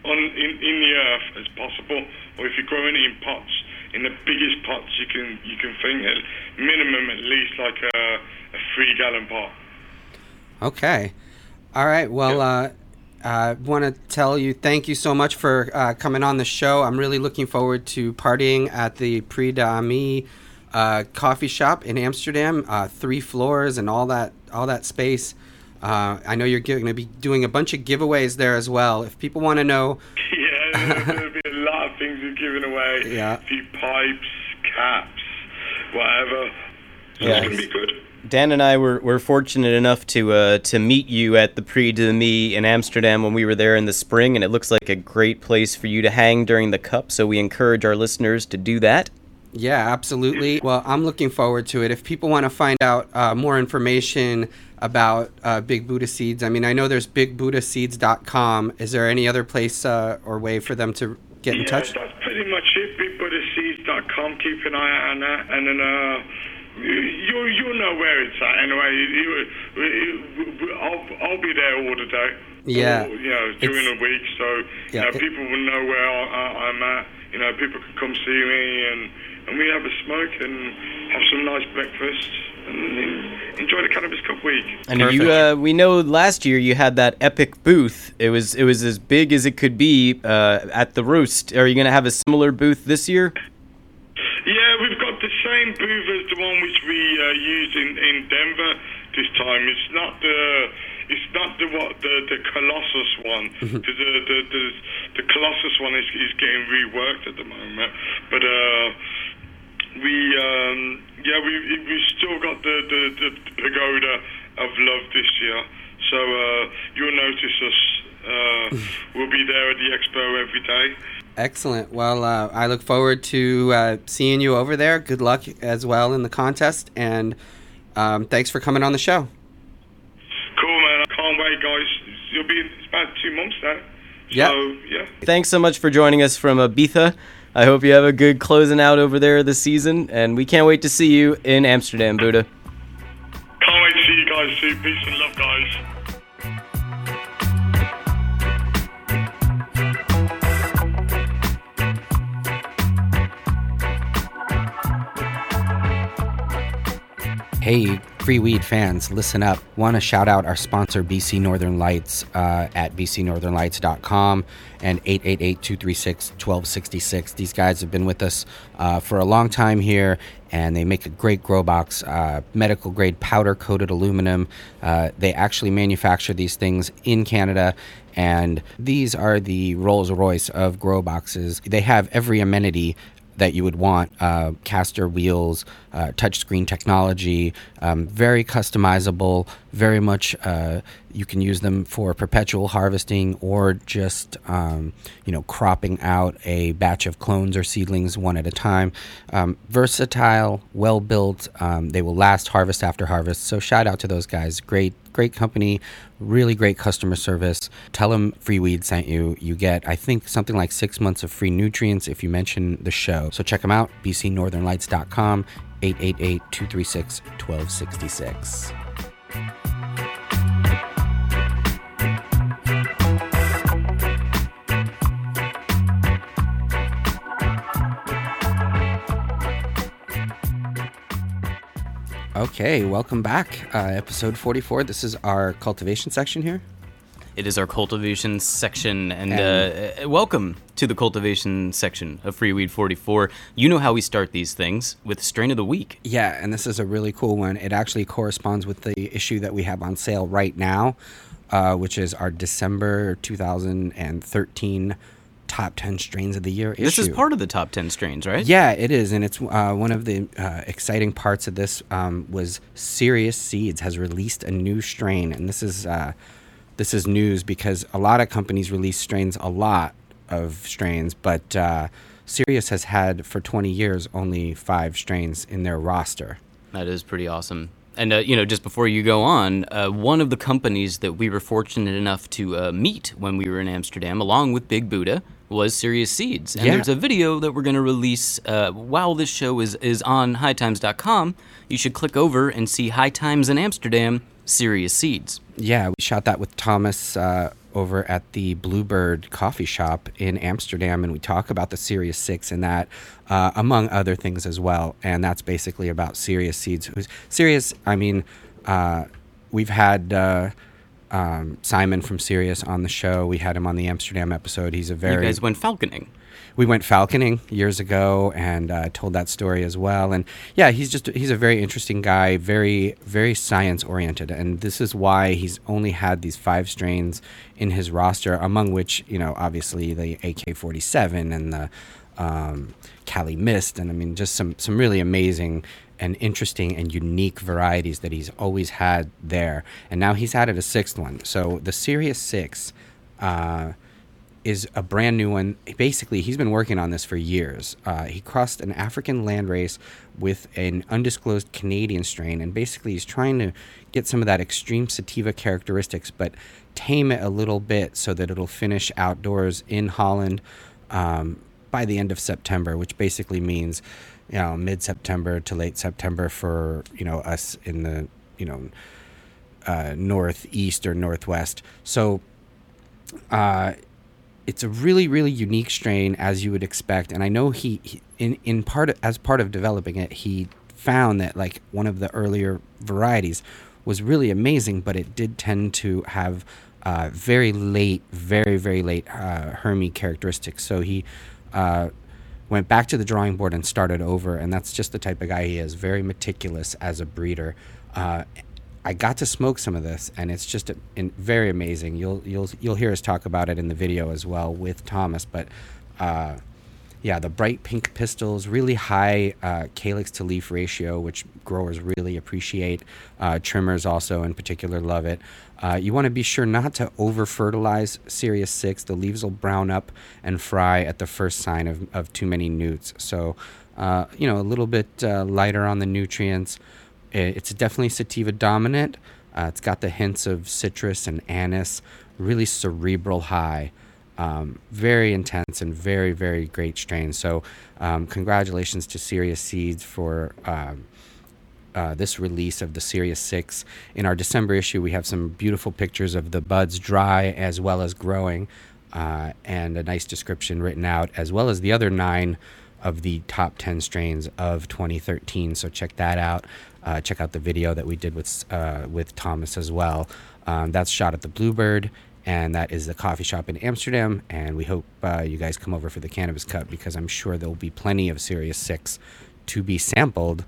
on in, in the earth as possible. Or if you're growing it in pots, in the biggest pots you can you can think at minimum at least like a, a three gallon pot. Okay. All right. Well, uh, I want to tell you thank you so much for uh, coming on the show. I'm really looking forward to partying at the Prix d'Ami uh, coffee shop in Amsterdam. Uh, three floors and all that all that space. Uh, I know you're going to be doing a bunch of giveaways there as well. If people want to know, Yeah, there's going to be a lot of things we're giving away. Yeah. A few pipes, caps, whatever. So Yeah. it's going to be good. Dan and I were, were fortunate enough to uh, to meet you at the Prix d'Ami in Amsterdam when we were there in the spring, and it looks like a great place for you to hang during the cup. So we encourage our listeners to do that. yeah, absolutely. Well, I'm looking forward to it. If people want to find out uh, more information about uh, Big Buddha Seeds, I mean, I know there's BigBuddhaSeeds.com. Is there any other place uh, or way for them to get in yeah, touch? BigBuddhaSeeds.com. Keep an eye on that. And then, uh, you, you'll know where it's at anyway. You, you, you, I'll, I'll be there all the day. Yeah. Or, you know, during It's- the week. So, Yeah, you know, it- people will know where I, I, I'm at. You know, people can come see me and, and we have a smoke and have some nice breakfast and enjoy the Cannabis Cup week. And you, uh, we know last year you had that epic booth. It was it was as big as it could be uh, at the Roest. Are you going to have a similar booth this year? Yeah, we've got the same booth as the one which we uh, used in, in Denver this time. It's not the it's not the what the the Colossus one. Mm-hmm. the, the the the Colossus one is is getting reworked at the moment, but uh, we um, yeah we we still got the the, the pagoda of love this year. So uh, you'll notice us. Uh, we'll be there at the expo every day. Excellent. Well, uh, I look forward to uh, seeing you over there. Good luck as well in the contest, and um, thanks for coming on the show. Cool, man. I can't wait, guys. You'll be it's about two months now. Yeah. So yeah. Thanks so much for joining us from Ibiza. I hope you have a good closing out over there this season, and we can't wait to see you in Amsterdam, Buddha. Can't wait to see you guys too. Peace and love, guys. Hey, free weed fans, listen up. Want to shout out our sponsor, BC Northern Lights, uh, at bcnorthernlights.com and 888 236 1266. These guys have been with us uh, for a long time here, and they make a great grow box, uh, medical grade powder coated aluminum. Uh, they actually manufacture these things in Canada. And these are the Rolls Royce of grow boxes. They have every amenity that you would want uh, caster wheels, uh, touchscreen technology, um, very customizable, very much uh, you can use them for perpetual harvesting or just um, you know cropping out a batch of clones or seedlings one at a time. Um, versatile, well built, um, they will last harvest after harvest. So shout out to those guys. Great great company, really great customer service. Tell them Free Weed sent you. You get, I think, something like six months of free nutrients if you mention the show. So check them out, bcnorthernlights.com, 888 236 1266. Okay, welcome back. Uh, episode 44. This is our cultivation section here. It is our cultivation section, and, And- uh, uh, welcome to the cultivation section of Free Weed 44. You know how we start these things with strain of the week. Yeah, and this is a really cool one. It actually corresponds with the issue that we have on sale right now, uh, which is our December 2013 top 10 strains of the year issue. This is part of the top 10 strains, right? Yeah, it is, and it's uh, one of the uh, exciting parts of this um, was Serious Seeds has released a new strain, and this is uh, this is news because a lot of companies release strains, a lot of strains, but uh, Serious has had for 20 years only five strains in their roster. That is pretty awesome. And uh, you know, just before you go on, uh, one of the companies that we were fortunate enough to uh, meet when we were in Amsterdam, along with Big Buddha, was Serious Seeds. And Yeah. there's a video that we're going to release uh, while this show is is on hightimes.com. You should click over and see High Times in Amsterdam, Serious Seeds. Yeah, we shot that with Thomas uh, over at the Bluebird Coffee Shop in Amsterdam, and we talk about the Serious Six and that, uh, among other things as well. And that's basically about Serious Seeds. Who's Serious? I mean, uh, we've had. Uh, um, Simon from Serious on the show. We had him on the Amsterdam episode. He's a very You guys went falconing. We went falconing years ago and uh, told that story as well. And yeah he's just he's a very interesting guy very very science oriented and this is why he's only had these five strains in his roster among which you know obviously the ak-47 and the um, Kali Mist. And i mean just some some really amazing and interesting and unique varieties that he's always had there. And now he's added a sixth one. So the Serious 6 uh, is a brand new one. Basically, he's been working on this for years. Uh, he crossed an African landrace with an undisclosed Canadian strain, and basically, he's trying to get some of that extreme sativa characteristics, but tame it a little bit so that it'll finish outdoors in Holland um, by the end of September, which basically means, you know, mid-September to late September for you know us in the you know uh, northeast or northwest. So. Uh, it's a really really unique strain as you would expect and i know he, he in in part as part of developing it he found that like one of the earlier varieties was really amazing but it did tend to have uh, very late very very late uh, hermy characteristics. So he uh, went back to the drawing board and started over and that's just the type of guy he is very meticulous as a breeder. Uh, I got to smoke some of this, and it's just a, very amazing. You'll you'll you'll hear us talk about it in the video as well with Thomas. But uh, yeah, the bright pink pistils, really high uh, calyx to leaf ratio, which growers really appreciate. Uh, trimmers also, in particular, love it. Uh, you want to be sure not to over fertilize Serious 6. The leaves will brown up and fry at the first sign of, of too many newts. So, uh, you know, a little bit uh, lighter on the nutrients. It's definitely sativa dominant. Uh, it's got the hints of citrus and anise, really cerebral high. Um, very intense and very, very great strain. So, um, congratulations to Serious Seeds for um, uh, this release of the Serious 6. In our December issue, we have some beautiful pictures of the buds dry as well as growing, uh, and a nice description written out, as well as the other nine of the top 10 strains of 2013. So, check that out. Uh, check out the video that we did with uh, with Thomas as well. Um, that's shot at the Bluebird, and that is the coffee shop in Amsterdam. And we hope uh, you guys come over for the Cannabis Cup because I'm sure there will be plenty of Serious Six to be sampled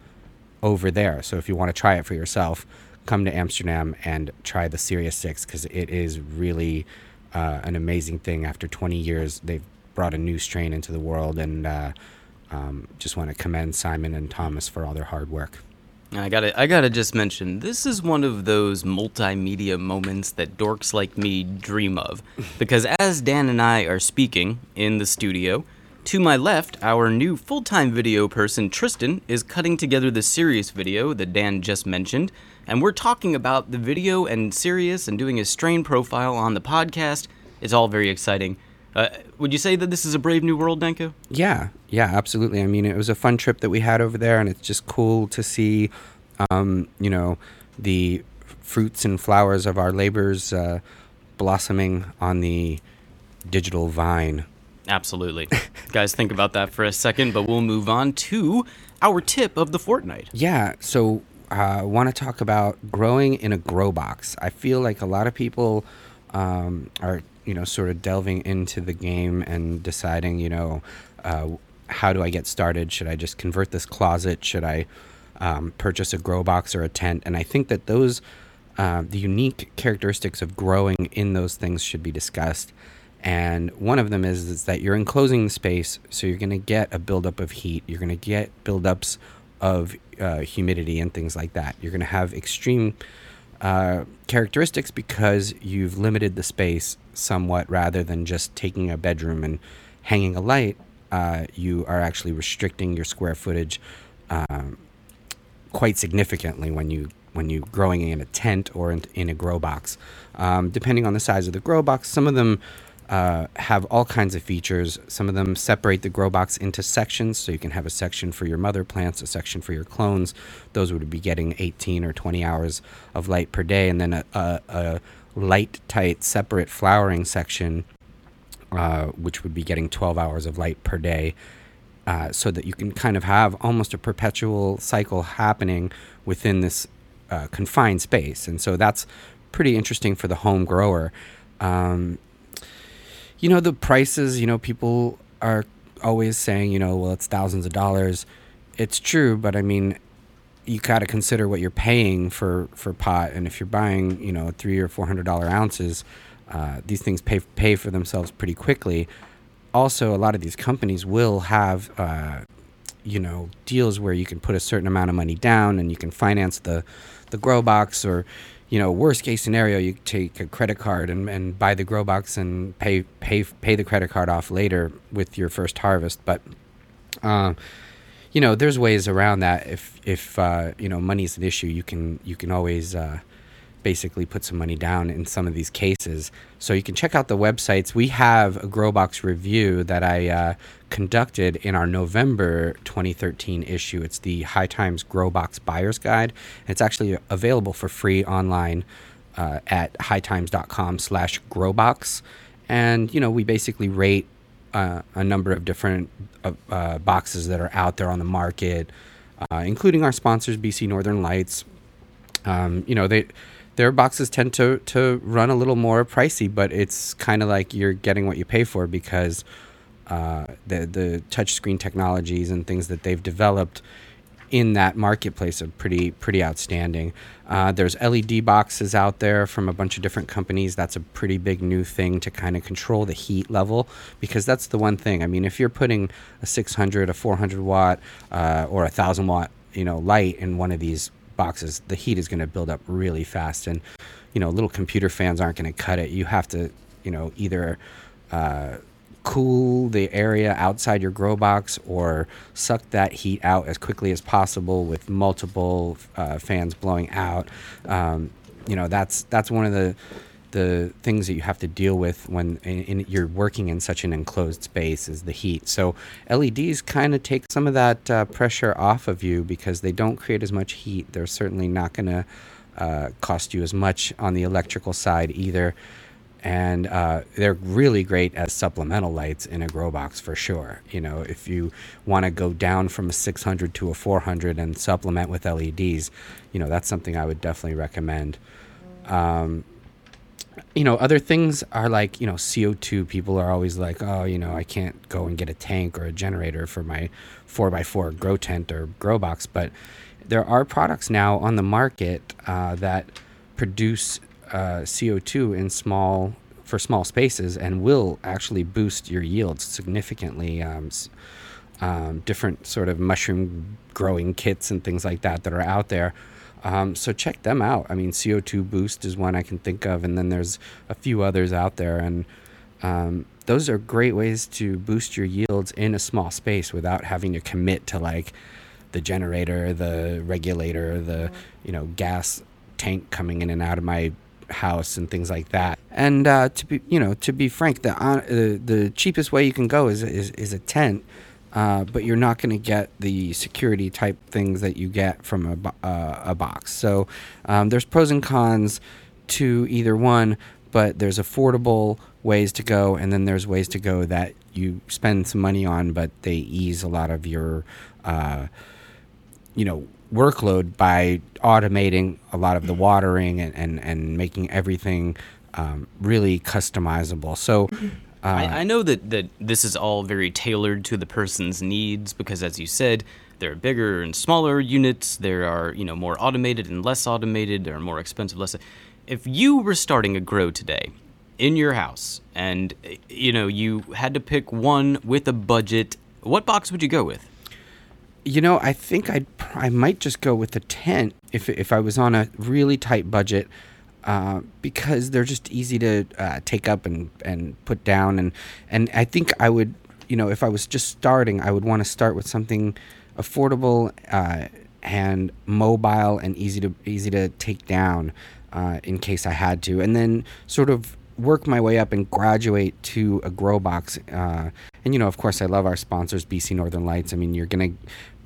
over there. So if you want to try it for yourself, come to Amsterdam and try the Serious Six because it is really uh, an amazing thing. After 20 years, they've brought a new strain into the world, and uh, um, just want to commend Simon and Thomas for all their hard work. I gotta, I gotta just mention, this is one of those multimedia moments that dorks like me dream of. Because as Dan and I are speaking in the studio, to my left, our new full time video person, Tristan, is cutting together the Serious video that Dan just mentioned. And we're talking about the video and Serious and doing a strain profile on the podcast. It's all very exciting. Uh, would you say that this is a brave new world, Danko? Yeah, yeah, absolutely. I mean, it was a fun trip that we had over there, and it's just cool to see, um, you know, the fruits and flowers of our labors uh, blossoming on the digital vine. Absolutely. Guys, think about that for a second, but we'll move on to our tip of the fortnight. Yeah, so I uh, want to talk about growing in a grow box. I feel like a lot of people um, are you know, sort of delving into the game and deciding, you know, uh, how do I get started? Should I just convert this closet? Should I um, purchase a grow box or a tent? And I think that those, uh, the unique characteristics of growing in those things should be discussed. And one of them is, is that you're enclosing the space, so you're going to get a buildup of heat. You're going to get buildups of uh, humidity and things like that. You're going to have extreme uh, characteristics because you've limited the space somewhat rather than just taking a bedroom and hanging a light. Uh, you are actually restricting your square footage um, quite significantly when you when you growing in a tent or in, in a grow box. Um, depending on the size of the grow box, some of them uh, have all kinds of features. Some of them separate the grow box into sections, so you can have a section for your mother plants, a section for your clones. Those would be getting 18 or 20 hours of light per day, and then a, a, a light, tight, separate flowering section, uh, which would be getting 12 hours of light per day. Uh, so that you can kind of have almost a perpetual cycle happening within this uh, confined space. And so that's pretty interesting for the home grower. Um, you know, the prices, you know, people are always saying, you know, well, it's thousands of dollars. It's true, but I mean, you got to consider what you're paying for for pot, and if you're buying, you know, three or four hundred dollar ounces, uh, these things pay pay for themselves pretty quickly. Also, a lot of these companies will have, uh, you know, deals where you can put a certain amount of money down, and you can finance the the grow box, or you know, worst case scenario, you take a credit card and, and buy the grow box and pay pay pay the credit card off later with your first harvest. But uh, you know, there's ways around that. If if uh, you know money is an issue, you can you can always uh, basically put some money down in some of these cases. So you can check out the websites. We have a Growbox review that I uh, conducted in our November 2013 issue. It's the High Times Growbox Buyer's Guide. It's actually available for free online uh, at hightimes.com slash growbox. And, you know, we basically rate uh, a number of different uh, boxes that are out there on the market, uh, including our sponsors, BC Northern Lights. Um, you know, they their boxes tend to to run a little more pricey, but it's kind of like you're getting what you pay for because uh, the the touchscreen technologies and things that they've developed in that marketplace are pretty pretty outstanding. Uh, there's LED boxes out there from a bunch of different companies. That's a pretty big new thing to kind of control the heat level because that's the one thing. I mean, if you're putting a 600, a 400 watt, uh, or a thousand watt, you know, light in one of these boxes, the heat is going to build up really fast, and you know, little computer fans aren't going to cut it. You have to, you know, either uh, cool the area outside your grow box or suck that heat out as quickly as possible with multiple uh, fans blowing out. Um, you know, that's that's one of the the things that you have to deal with when in, in, you're working in such an enclosed space is the heat. So LEDs kind of take some of that uh, pressure off of you because they don't create as much heat. They're certainly not going to uh, cost you as much on the electrical side either. And uh, they're really great as supplemental lights in a grow box for sure. You know, if you want to go down from a 600 to a 400 and supplement with LEDs, you know, that's something I would definitely recommend. Um, you know, other things are like, you know, CO2. People are always like, oh, you know, I can't go and get a tank or a generator for my 4x4 grow tent or grow box. But there are products now on the market uh, that produce uh, CO2 in small for small spaces and will actually boost your yields significantly. Um, um, different sort of mushroom growing kits and things like that that are out there um, so check them out. I mean, CO2 Boost is one I can think of, and then there's a few others out there, and um, those are great ways to boost your yields in a small space without having to commit to like the generator, the regulator, the you know gas tank coming in and out of my house and things like that. And uh, to be you know to be frank, the uh, the cheapest way you can go is is, is a tent uh, but you're not going to get the security type things that you get from a, uh, a box. So um, there's pros and cons to either one, but there's affordable ways to go, and then there's ways to go that you spend some money on, but they ease a lot of your, uh, you know, workload by automating a lot of the watering and, and, and making everything um, really customizable. So uh, I, I, know that, that this is all very tailored to the person's needs because, as you said, there are bigger and smaller units. There are you know more automated and less automated. There are more expensive, less. If you were starting a grow today in your house and you know you had to pick one with a budget, what box would you go with? You know, I think I'd I might just go with the tent if if I was on a really tight budget. Uh, because they're just easy to uh, take up and, and put down. And, and I think I would, you know, if I was just starting, I would want to start with something affordable uh, and mobile and easy to easy to take down uh, in case I had to, and then sort of work my way up and graduate to a grow box. Uh, and you know, of course, I love our sponsors, BC Northern Lights. I mean, you're gonna,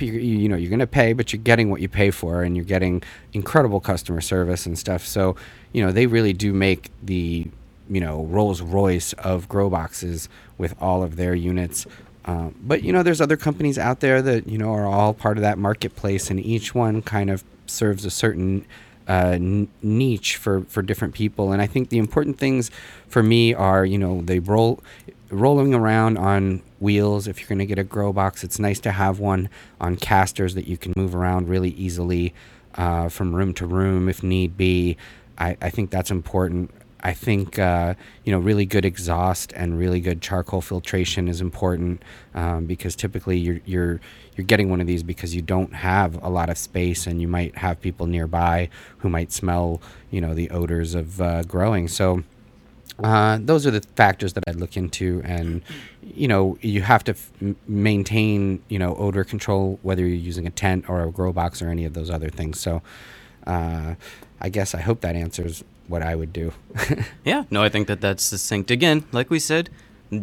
you know, you're gonna pay, but you're getting what you pay for, and you're getting incredible customer service and stuff. So, you know, they really do make the, you know, Rolls Royce of grow boxes with all of their units. Uh, but you know, there's other companies out there that you know are all part of that marketplace, and each one kind of serves a certain uh, n- niche for, for different people. And I think the important things for me are, you know, they roll rolling around on wheels. If you're going to get a grow box, it's nice to have one on casters that you can move around really easily uh, from room to room if need be. I, I think that's important. I think uh, you know really good exhaust and really good charcoal filtration is important um, because typically you're you're you're getting one of these because you don't have a lot of space and you might have people nearby who might smell you know the odors of uh, growing. So uh, those are the factors that I'd look into, and you know you have to f- maintain you know odor control whether you're using a tent or a grow box or any of those other things. So. Uh, I guess I hope that answers what I would do. yeah, no, I think that that's succinct. Again, like we said,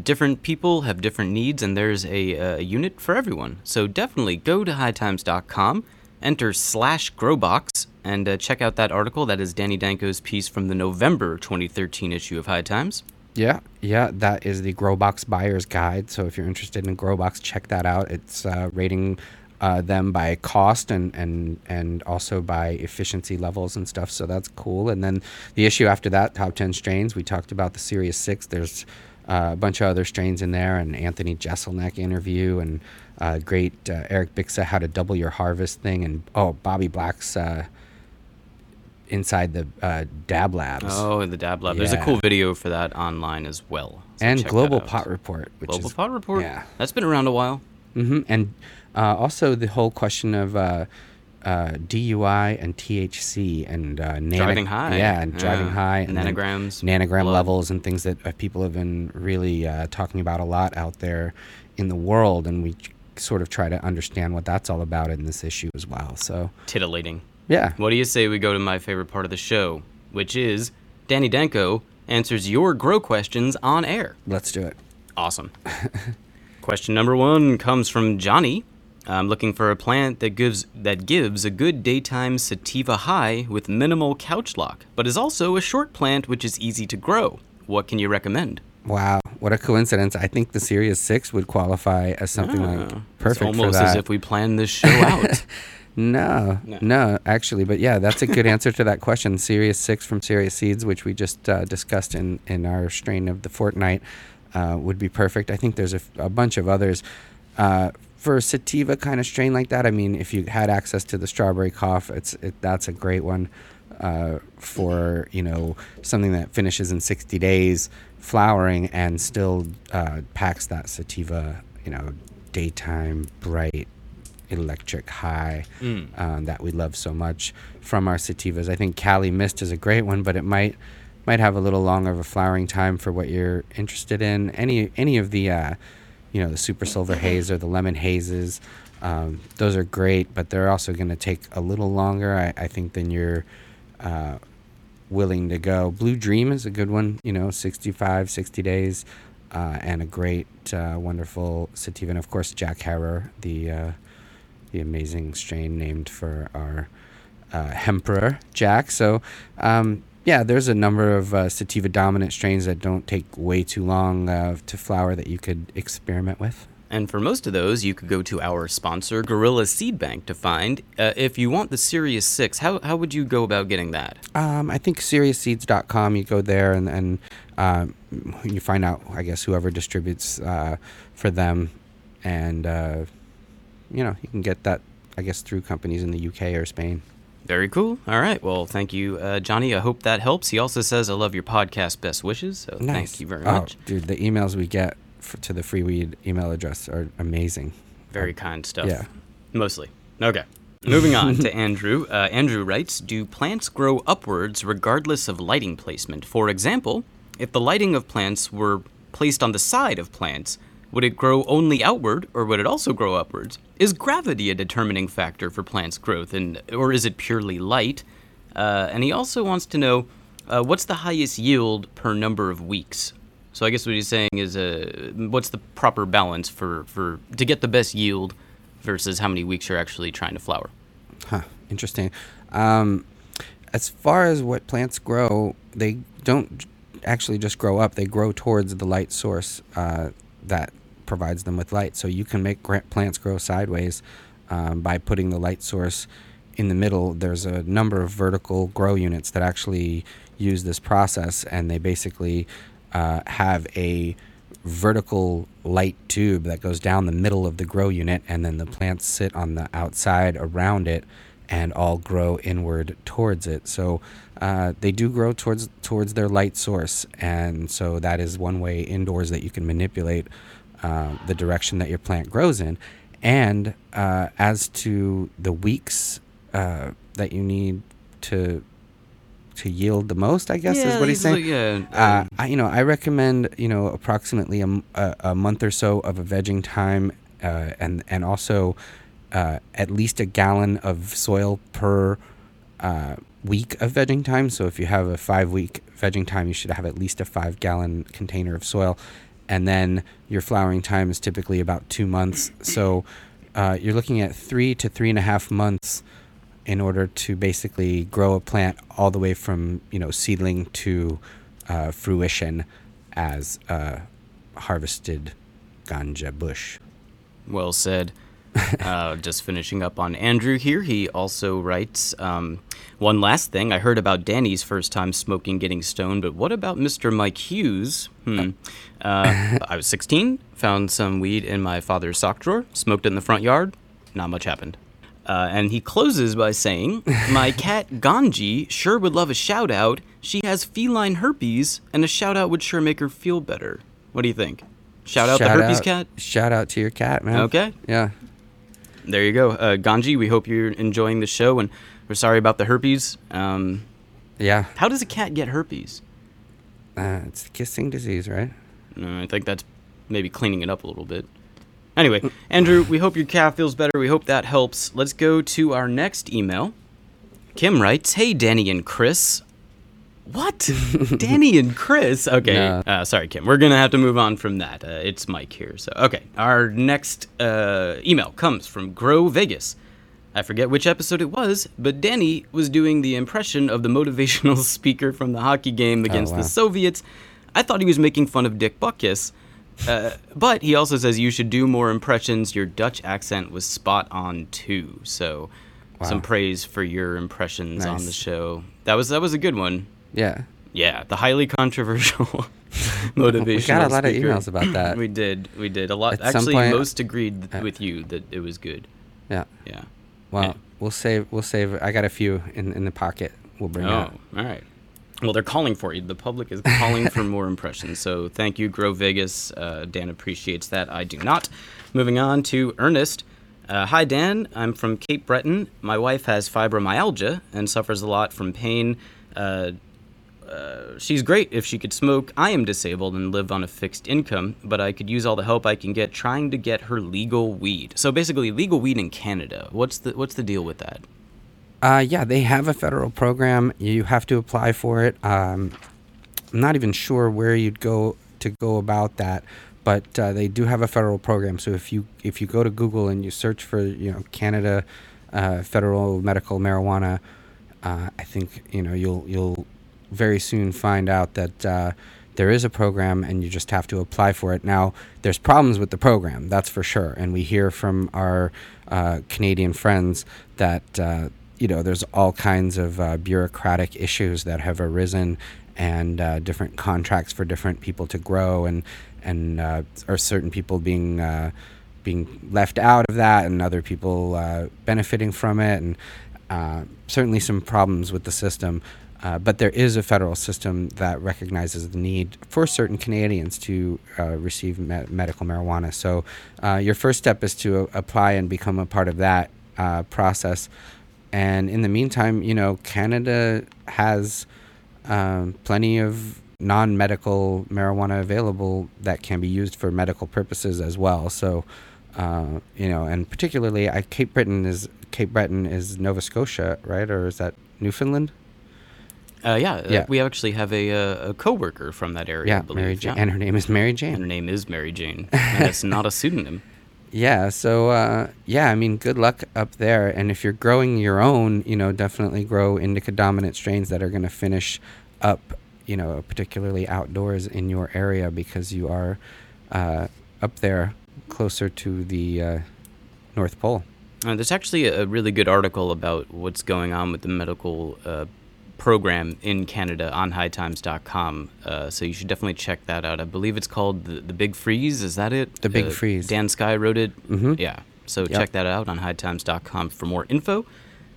different people have different needs, and there's a, a unit for everyone. So definitely go to hightimes.com, enter slash growbox, and uh, check out that article. That is Danny Danko's piece from the November 2013 issue of High Times. Yeah, yeah, that is the Growbox Buyer's Guide. So if you're interested in Growbox, check that out. It's uh, rating uh, them by cost and, and and also by efficiency levels and stuff. So that's cool. And then the issue after that, top ten strains. We talked about the Serious Six. There's uh, a bunch of other strains in there, and Anthony Jeselnik interview, and uh, great uh, Erik Biksa how to double your harvest thing, and oh Bobby Black's uh, inside the uh, Dab Labs. Oh, in the Dab Lab. There's a cool video for that online as well. so and Global. Pot Report, which Global is Pot Report. yeah. that's been around a while. hmm And uh, also the whole question of uh, uh, DUI and THC and uh, nano- Driving high. Yeah, and driving Yeah. high. And Nanograms, Nanogram blood. levels and things that uh, people have been really uh, talking about a lot out there in the world. And we sort of try to understand what that's all about in this issue as well. So, Titillating. yeah. What do you say we go to my favorite part of the show, which is Danny Danko answers your grow questions on air. Let's do it. Awesome. Question number one comes from Johnny. I'm looking for a plant that gives that gives a good daytime sativa high with minimal couch lock, but is also a short plant which is easy to grow. What can you recommend? Wow. What a coincidence. I think the Serious 6 would qualify as something like Ah, perfect it's almost as if we planned this show out. No, no, actually, but yeah, that's a good answer to that question. Serious Six from Serious Seeds, which we just uh, discussed in in our strain of the fortnight, uh, would be perfect. I think there's a, a bunch of others. Uh, for a sativa kind of strain like that, I mean, if you had access to the strawberry cough, it's it, that's a great one. Uh, for you know something that finishes in 60 days flowering and still uh, packs that sativa you know daytime bright electric high um, that we love so much from our sativas. I think Kali Mist is a great one, but it might might have a little longer of a flowering time for what you're interested in. Any any of the uh, you know the super silver haze or the lemon hazes, um, those are great, but they're also going to take a little longer, I, I think, than you're uh, willing to go. Blue Dream is a good one, you know, 65, 60 days, uh, and a great, uh, wonderful sativa. And of course, Jack Herer, the uh, the amazing strain named for our uh, Hemperor Jack. So, um, yeah, there's a number of uh, sativa dominant strains that don't take way too long uh, to flower that you could experiment with. And for most of those, you could go to our sponsor, Gorilla Seed Bank, to find. Uh, if you want the Serious 6, how, how would you go about getting that? Um, I think SeriousSeeds.com. You go there and and um, you find out, I guess, whoever distributes uh, for them, and uh, you know you can get that, I guess, through companies in the UK or Spain. Very cool. All right. Well, thank you, uh, Johnny. I hope that helps. He also says, I love your podcast. Best wishes. So thank you very Oh, much. dude. The emails we get f- to the free weed email address are amazing. Very kind stuff. Yeah. Mostly. Okay. Moving on to Andrew. Uh, Andrew writes Do plants grow upwards regardless of lighting placement? For example, if the lighting of plants were placed on the side of plants, would it grow only outward or would it also grow upwards? Is gravity a determining factor for plants' growth, and or is it purely light? Uh, and he also wants to know uh, what's the highest yield per number of weeks. So I guess what he's saying is, uh, what's the proper balance for, for to get the best yield versus how many weeks you're actually trying to flower? Huh, interesting. Um, as far as what plants grow, they don't actually just grow up. They grow towards the light source uh, that provides them with light. So you can make plants grow sideways um, by putting the light source in the middle. There's a number of vertical grow units that actually use this process, and they basically uh, have a vertical light tube that goes down the middle of the grow unit, and then the plants sit on the outside around it and all grow inward towards it. So uh, they do grow towards towards their light source, and so that is one way indoors that you can manipulate uh, the direction that your plant grows in. And uh, as to the weeks uh, that you need to to yield the most, I guess is what he's saying. yeah. Uh, I, you know, I recommend you know approximately a a month or so of a vegging time, uh, and and also uh, at least a gallon of soil per uh, week of vegging time. So if you have a five week vegging time, you should have at least a five gallon container of soil, and then your flowering time is typically about two months. So uh, you're looking at three to three and a half months in order to basically grow a plant all the way from you know seedling to uh, fruition as a harvested ganja bush. Well said. uh, just finishing up on Andrew here. He also writes um, One last thing, I heard about Danny's first time smoking getting stoned, but what about Mr. Mike Hughes? Hmm. Uh, I was 16, found some weed in my father's sock drawer, smoked it in the front yard, not much happened. Uh, and he closes by saying, My cat Ganji sure would love a shout out. She has feline herpes, and a shout out would sure make her feel better. What do you think? Shout out the herpes out, cat? Shout out to your cat, man. Okay. Yeah. There you go. Uh, Ganji, we hope you're enjoying the show, and we're sorry about the herpes. Um, Yeah. how does a cat get herpes? Uh, it's the kissing disease, right? Uh, I think that's maybe cleaning it up a little bit. Anyway, Andrew, we hope your calf feels better. We hope that helps. Let's go to our next email. Kim writes, "Hey, Danny and Chris." What? Danny and Chris? Okay. No. Uh, sorry, Kim. We're gonna have to move on from that. Uh, it's Mike here. So okay. Our next uh, email comes from Grow Vegas. I forget which episode it was, but Danny was doing the impression of the motivational speaker from the hockey game against wow. the Soviets. I thought he was making fun of Dick Butkus. Uh, but he also says you should do more impressions. Your Dutch accent was spot on too. So, some praise for your impressions on the show. That was that was a good one. Yeah. Yeah, the highly controversial motivation. We got a lot of emails about that. we did, we did a lot. At Actually, point- most agreed uh, with you that it was good. Yeah. Yeah. Well, Yeah. we'll save. We'll save. I got a few in in the pocket. We'll bring Oh, out. all right. Well, they're calling for you. The public is calling for more impressions. So thank you, Grow Vegas. Uh, Dan appreciates that. I do not. Moving on to Ernest. Uh, Hi, Dan. I'm from Cape Breton. My wife has fibromyalgia and suffers a lot from pain. Uh, uh, she's great if she could smoke. I am disabled and live on a fixed income, but I could use all the help I can get trying to get her legal weed. So basically, legal weed in Canada. What's the what's the deal with that? Uh, yeah, they have a federal program. You have to apply for it. Um, I'm not even sure where you'd go to go about that, but uh, they do have a federal program. So if you if you go to Google and you search for you know Canada uh, federal medical marijuana, uh, I think you know you'll you'll very soon find out that uh, there is a program and you just have to apply for it. Now, there's problems with the program, that's for sure. And we hear from our uh, Canadian friends that, uh, you know, there's all kinds of uh, bureaucratic issues that have arisen and uh, different contracts for different people to grow and, and uh, certain people being. Uh, being left out of that and other people uh, benefiting from it and uh, certainly some problems with the system uh, but there is a federal system that recognizes the need for certain Canadians to receive me- medical marijuana. So, your first step is to apply and become a part of that process. And in the meantime, you know, Canada has um, plenty of non medical marijuana available that can be used for medical purposes as well. So, uh, you know, and particularly, I, Cape Breton is Cape Breton is Nova Scotia, right? Or is that Newfoundland? Uh, yeah, uh, Yeah. we actually have a, uh, a coworker from that area. I Yeah, believe. Mary Jane, yeah. and her name is Mary Jane. And her name is Mary Jane. and it's not a pseudonym. Yeah, so uh, yeah, I mean, good luck up there. And if you're growing your own, you know, definitely grow indica dominant strains that are going to finish up, you know, particularly outdoors in your area because you are uh, up there closer to the uh, North Pole. Uh, there's actually a really good article about what's going on with the medical uh, program in Canada on hightimes.com. Uh, so you should definitely check that out. I believe it's called The, the Big Freeze. Is that it? The Big Uh, Freeze. Dan Skye wrote it. Mhm. Yeah. So Yep. check that out on hightimes.com for more info.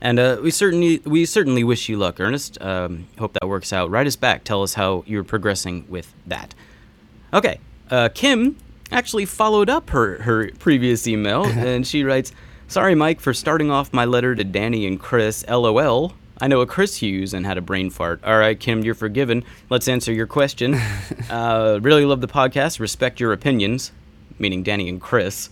And uh, we certainly we certainly wish you luck, Ernest. Um, hope that works out. Write us back. Tell us how you're progressing with that. Okay. Uh, Kim actually followed up her, her previous email, and she writes, Sorry, Mike, for starting off my letter to Danny and Chris. LOL. I know a Chris Hughes and had a brain fart. All right, Kim, you're forgiven. Let's answer your question. uh, really love the podcast. Respect your opinions, meaning Danny and Chris.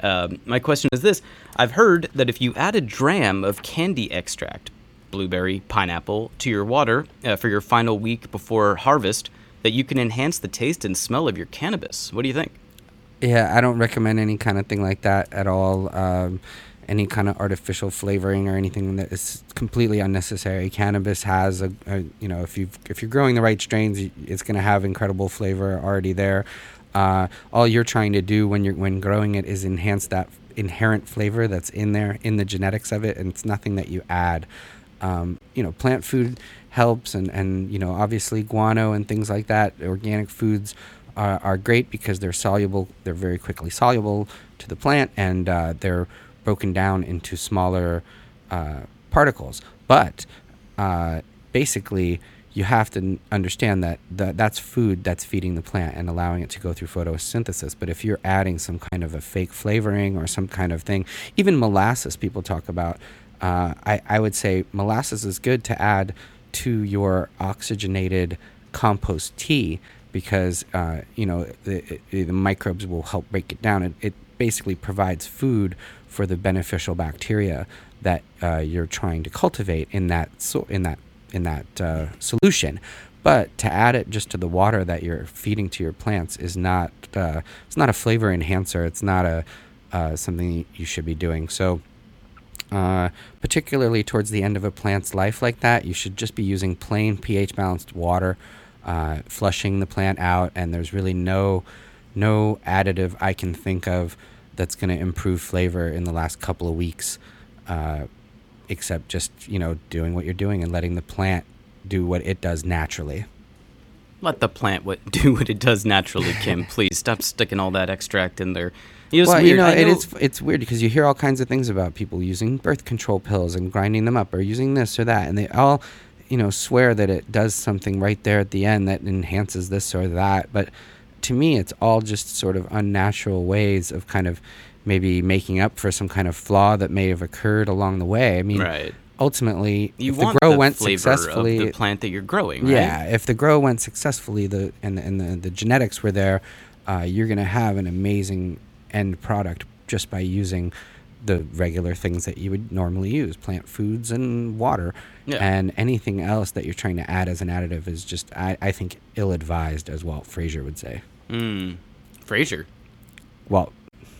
Um, my question is this I've heard that if you add a dram of candy extract, blueberry, pineapple, to your water uh, for your final week before harvest, that you can enhance the taste and smell of your cannabis. What do you think? Yeah, I don't recommend any kind of thing like that at all. Um, any kind of artificial flavoring or anything that is completely unnecessary. Cannabis has a, a you know, if you if you're growing the right strains, it's going to have incredible flavor already there. Uh, all you're trying to do when you're when growing it is enhance that inherent flavor that's in there in the genetics of it, and it's nothing that you add. um, you know, plant food helps, and and you know, obviously guano and things like that. Organic foods are, are great because they're soluble. They're very quickly soluble to the plant, and uh, they're broken down into smaller uh, particles. But uh, basically, you have to understand that the, that's food that's feeding the plant and allowing it to go through photosynthesis. But if you're adding some kind of a fake flavoring or some kind of thing, even molasses, people talk about. Uh, I, I would say molasses is good to add to your oxygenated compost tea because uh, you know the, the microbes will help break it down. It, it basically provides food for the beneficial bacteria that uh, you're trying to cultivate in that so in that in that uh, solution. But to add it just to the water that you're feeding to your plants is not uh, it's not a flavor enhancer. It's not a uh, something you should be doing. So. Uh, particularly towards the end of a plant's life like that, you should just be using plain pH balanced water, uh, flushing the plant out, and there's really no no additive I can think of that's going to improve flavor in the last couple of weeks, uh, except just you know doing what you're doing and letting the plant do what it does naturally. Let the plant what, do what it does naturally, Kim. Please stop sticking all that extract in there. You know, well, weird. you know, I it is it's weird because you hear all kinds of things about people using birth control pills and grinding them up or using this or that, and they all, you know, swear that it does something right there at the end that enhances this or that. But to me, it's all just sort of unnatural ways of kind of maybe making up for some kind of flaw that may have occurred along the way. I mean, Right. ultimately, You if the grow the went successfully, of the plant that you're growing, right? yeah, if the grow went successfully, the and the, and the, the genetics were there, uh, you're gonna have an amazing end product just by using the regular things that you would normally use, plant foods and water, Yeah. and anything else that you're trying to add as an additive is just, I, I think, ill-advised, as Walt Frazier would say. Mm. Frasier. Walt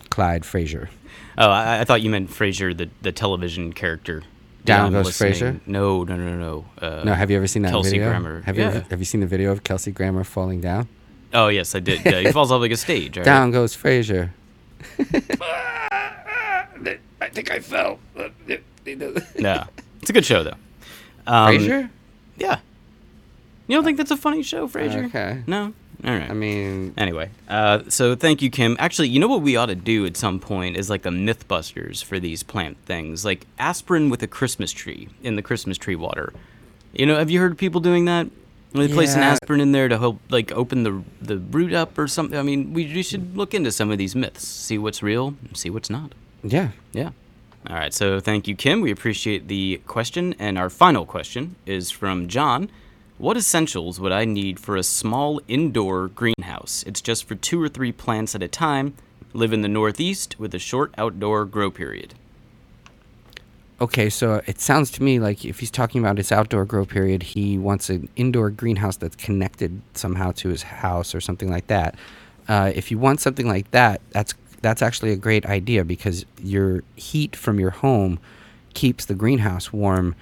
Clyde Frazier. Oh, I, I thought you meant Frasier, the the television character. Down Goes. Frasier? No, no, no, no. Uh, no, have you ever seen that Kelsey video? Grammer. Have you yeah. have you seen the video of Kelsey Grammer falling down? Oh yes, I did. Yeah, he falls off like a stage. Right? Down goes Frazier. I think I fell. Yeah, it's a good show though. Um, Frasier? Yeah. You don't think that's a funny show, Frasier? Okay. No. All right. I mean, Anyway, uh, so thank you, Kim. Actually, you know what we ought to do at some point is like a MythBusters for these plant things, like aspirin with a Christmas tree in the Christmas tree water. You know, have you heard people doing that? They place an aspirin in there to help, like, open the the root up or something. I mean, we, we should look into some of these myths, see what's real, and see what's not. Yeah. Yeah. All right. So thank you, Kim. We appreciate the question. And our final question is from John. What essentials would I need for a small indoor greenhouse? It's just for two or three plants at a time. Live in the Northeast with a short outdoor grow period. Okay, so it sounds to me like if he's talking about his outdoor grow period, he wants an indoor greenhouse that's connected somehow to his house or something like that. Uh, if you want something like that, that's that's actually a great idea because your heat from your home keeps the greenhouse warm,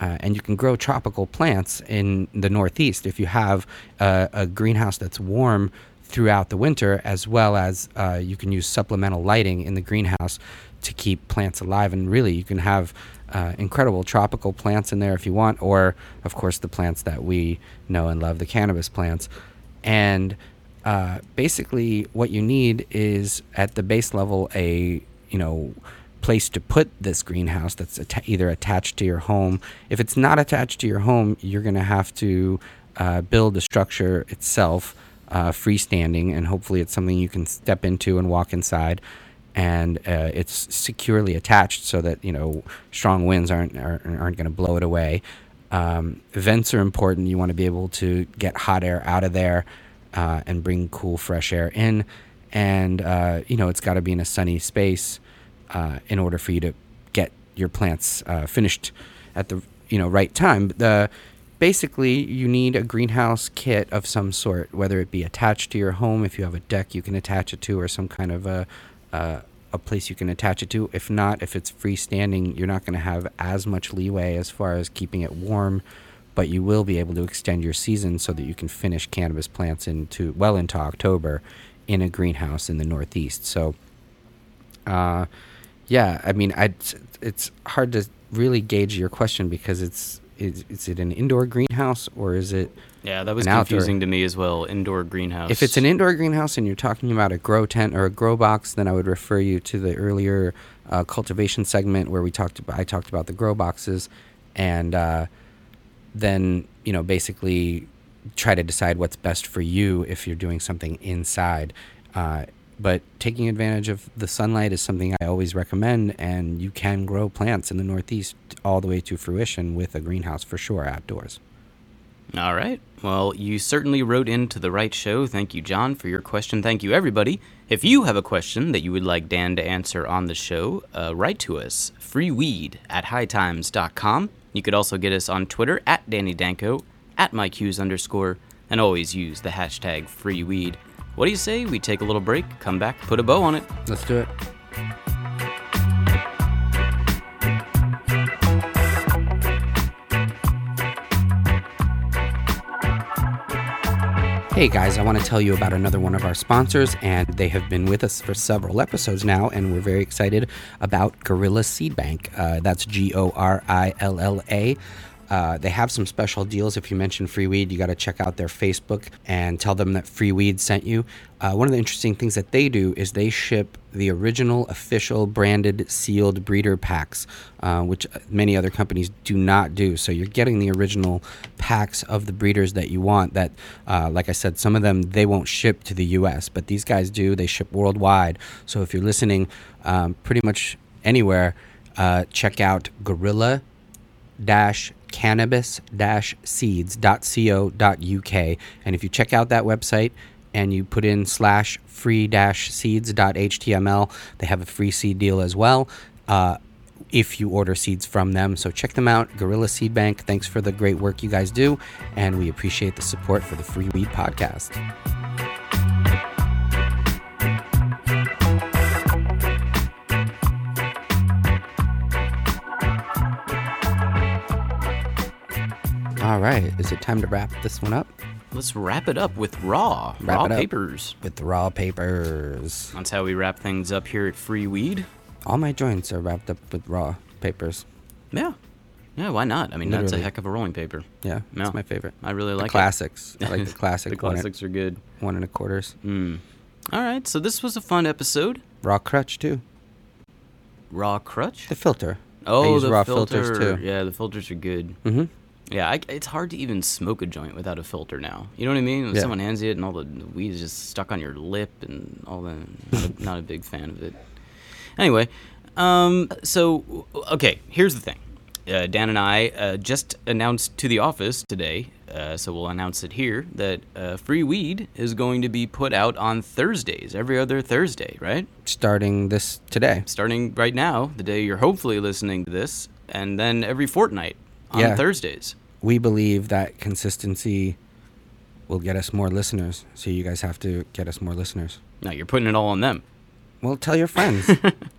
uh, and you can grow tropical plants in the Northeast if you have uh, a greenhouse that's warm throughout the winter, as well as uh, you can use supplemental lighting in the greenhouse to keep plants alive. And really, you can have uh, incredible tropical plants in there if you want, or of course the plants that we know and love, the cannabis plants. And uh, basically, what you need is at the base level a you know place to put this greenhouse that's atta- either attached to your home. If it's not attached to your home, you're going to have to uh, build the structure itself, uh, freestanding, and hopefully it's something you can step into and walk inside. And uh, it's securely attached so that you know strong winds aren't aren't, aren't going to blow it away. Um, vents are important. You want to be able to get hot air out of there uh, and bring cool, fresh air in. And uh, you know it's got to be in a sunny space uh, in order for you to get your plants uh, finished at the you know right time. The basically you need a greenhouse kit of some sort, whether it be attached to your home. If you have a deck, you can attach it to, or some kind of a a place you can attach it to. If not, if it's freestanding, you're not going to have as much leeway as far as keeping it warm, but you will be able to extend your season so that you can finish cannabis plants into well into October in a greenhouse in the Northeast. So, uh, yeah, I mean, I it's hard to really gauge your question because it's is, is it an indoor greenhouse or is it Yeah, that was An outdoor. confusing to me as well. Indoor greenhouse. If it's an indoor greenhouse and you're talking about a grow tent or a grow box, then I would refer you to the earlier uh, cultivation segment where we talked about I talked about the grow boxes, and uh, then you know basically try to decide what's best for you if you're doing something inside. Uh, but taking advantage of the sunlight is something I always recommend, and you can grow plants in the Northeast all the way to fruition with a greenhouse for sure outdoors. All right. Well, you certainly wrote into the right show. Thank you, John, for your question. Thank you, everybody. If you have a question that you would like Dan to answer on the show, uh, write to us freeweed at hightimes.com. You could also get us on Twitter at Danny Danko, at Mike Hughes underscore, and always use the hashtag freeweed. What do you say? We take a little break, come back, put a bow on it. Let's do it. Hey guys, I want to tell you about another one of our sponsors, and they have been with us for several episodes now, and we're very excited about Gorilla Seed Bank. Uh, that's G O R I L L A. Uh, they have some special deals. If you mention Free Weed, you got to check out their Facebook and tell them that Free Weed sent you. Uh, one of the interesting things that they do is they ship the original official branded sealed breeder packs, uh, which many other companies do not do. So you're getting the original packs of the breeders that you want. That, uh, like I said, some of them they won't ship to the U.S., but these guys do. They ship worldwide. So if you're listening, um, pretty much anywhere, uh, check out Gorilla dash cannabis dash seeds.co.uk and if you check out that website and you put in slash free-seeds.html, they have a free seed deal as well uh, if you order seeds from them. So check them out gorilla seed bank. Thanks for the great work you guys do and we appreciate the support for the free weed podcast all right is it time to wrap this one up Let's wrap it up with raw, Wrap raw it papers. with raw papers That's how we wrap things up here at Free Weed. all my joints are wrapped up with raw papers Yeah. Yeah, why not? I mean, that's a heck of a rolling paper. yeah No. that's my favorite I really the like it. classics i like the classic the classics are good. one and a quarters Mm. All right, so this was a fun episode. raw crutch too Raw crutch. the filter I Oh, use the raw filter. filters too Yeah, the filters are good. mm-hmm Yeah, I, it's hard to even smoke a joint without a filter now. You know what I mean? When Yeah. someone hands you it and all the, weed is just stuck on your lip and all that. Not a, not a big fan of it. Anyway, um, so okay, here's the thing. Uh, Dan and I uh, just announced to the office today, uh, so we'll announce it here that uh, free weed is going to be put out on Thursdays, every other Thursday, right? starting this today Starting right now, the day you're hopefully listening to this, and then every fortnight on Yeah. Thursdays. we believe that consistency will get us more listeners so you guys have to get us more listeners No, you're putting it all on them. well tell your friends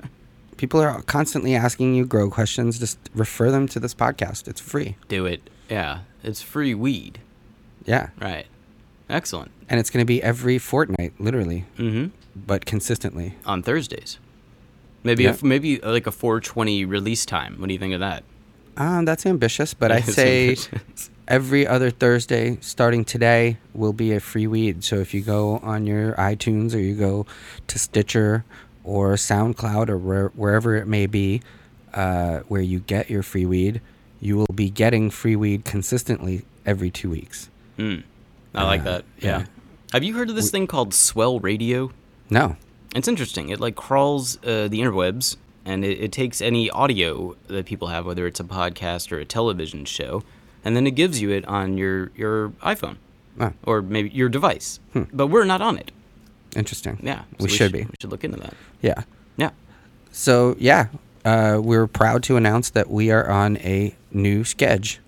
people are constantly asking you grow questions just refer them to this podcast it's free Do it. Yeah, it's free weed. yeah Right. Excellent. and it's going to be every fortnight literally Mm-hmm. but consistently On Thursdays. Maybe Yeah. if maybe uh, like a 420 release time. What do you think of that? Um, that's ambitious but i say ambitious. every other thursday starting today will be a free weed so if you go on your itunes or you go to stitcher or soundcloud or where, wherever it may be uh, where you get your free weed you will be getting free weed consistently every two weeks Mm. I like Uh, that. Yeah. yeah. Have you heard of this thing called Swell Radio? no It's interesting. It like crawls uh, the interwebs and it, it takes any audio that people have, whether it's a podcast or a television show, and then it gives you it on your your iPhone Ah, or maybe your device. Hmm. But we're not on it. interesting Yeah, we, so should be We should look into that. yeah Yeah. so yeah uh, we're proud to announce that we are on a new schedule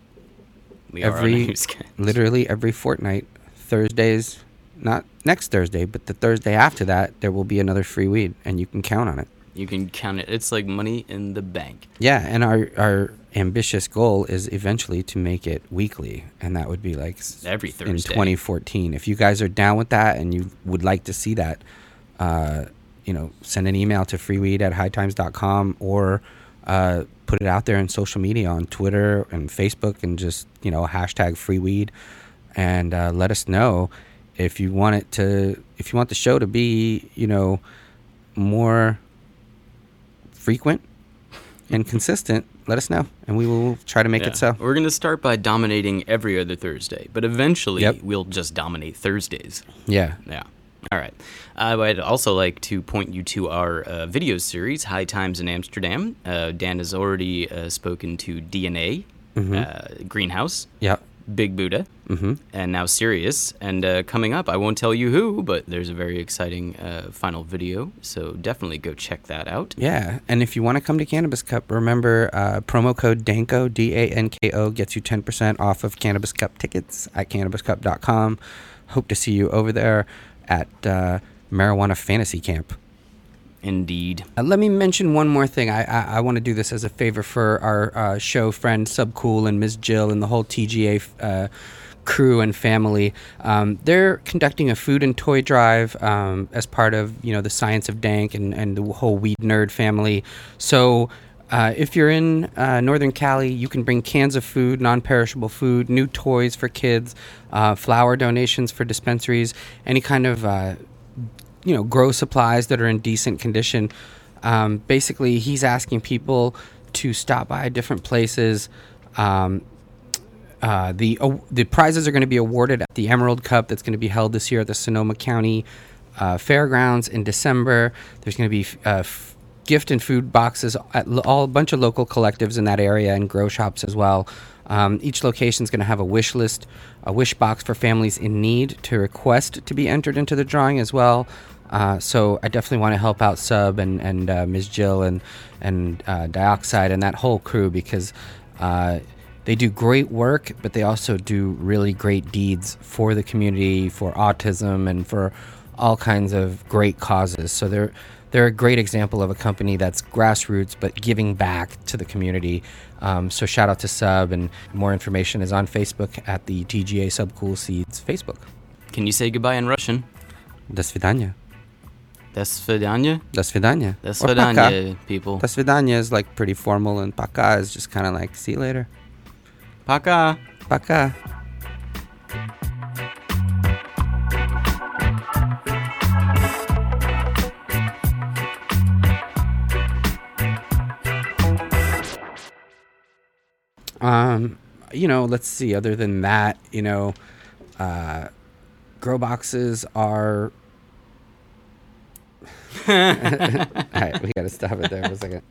We are on a new schedule. literally every fortnight thursdays not next thursday but the thursday after that there will be another free weed and you can count on it You can count it. It's like money in the bank. yeah and our our ambitious goal is eventually to make it weekly and that would be like Every in 2014 if you guys are down with that and you would like to see that uh, you know send an email to freeweed at hightimes.com or uh, put it out there in social media on Twitter and Facebook and just you know hashtag freeweed and uh, let us know if you want it to if you want the show to be you know more frequent and consistent let us know and we will try to make Yeah. it so We're gonna start by dominating every other Thursday, but eventually Yep. we'll just dominate Thursdays. yeah Yeah. All right. Uh, I'd also like to point you to our uh, video series, High Times in Amsterdam. Uh, Dan has already uh, spoken to DNA, uh, Greenhouse, yeah Big Buddha, mm-hmm. and now Serious. And uh, coming up, I won't tell you who, but there's a very exciting uh, final video, so definitely go check that out. Yeah, and if you want to come to Cannabis Cup, remember uh, promo code DANKO, D A N K O, gets you 10% off of Cannabis Cup tickets at cannabiscup.com. Hope to see you over there at uh, Marijuana Fantasy Camp. Indeed. Uh, let me mention one more thing. I I, I want to do this as a favor for our uh, show friend Subcool and Ms. Jill and the whole TGA uh, crew and family. Um, they're conducting a food and toy drive um, as part of you know the Science of Dank and and the whole weed nerd family. So. Uh, if you're in uh, Northern Cali, you can bring cans of food, non-perishable food, new toys for kids, uh, flower donations for dispensaries, any kind of uh, you know grow supplies that are in decent condition. Um, basically, he's asking people to stop by different places. Um, uh, the uh, the prizes are going to be awarded at the Emerald Cup that's going to be held this year at the Sonoma County uh, Fairgrounds in December. There's going to be uh, f- gift and food boxes at lo- all a bunch of local collectives in that area and grow shops as well. Um, each location is going to have a wish list, a wish box for families in need to request to be entered into the drawing as well. Uh, so I definitely want to help out Sub and and uh, Ms. Jill and and uh, Dioxide and that whole crew because uh, they do great work, but they also do really great deeds for the community, for autism, and for all kinds of great causes. So they're they're a great example of a company that's grassroots but giving back to the community. Um, so shout out to Sub, and more information is on Facebook at the TGA Sub Cool Seeds Facebook. Can you say goodbye in Russian? До свидания. That's svidanya? That's svidanya. That's or people. That's svidanya is like pretty formal, and paka is just kind of like, see you later. Paka. Paka. Um, you know, let's see. Other than that, you know, uh, grow boxes are All right, we got to stop it there for a second.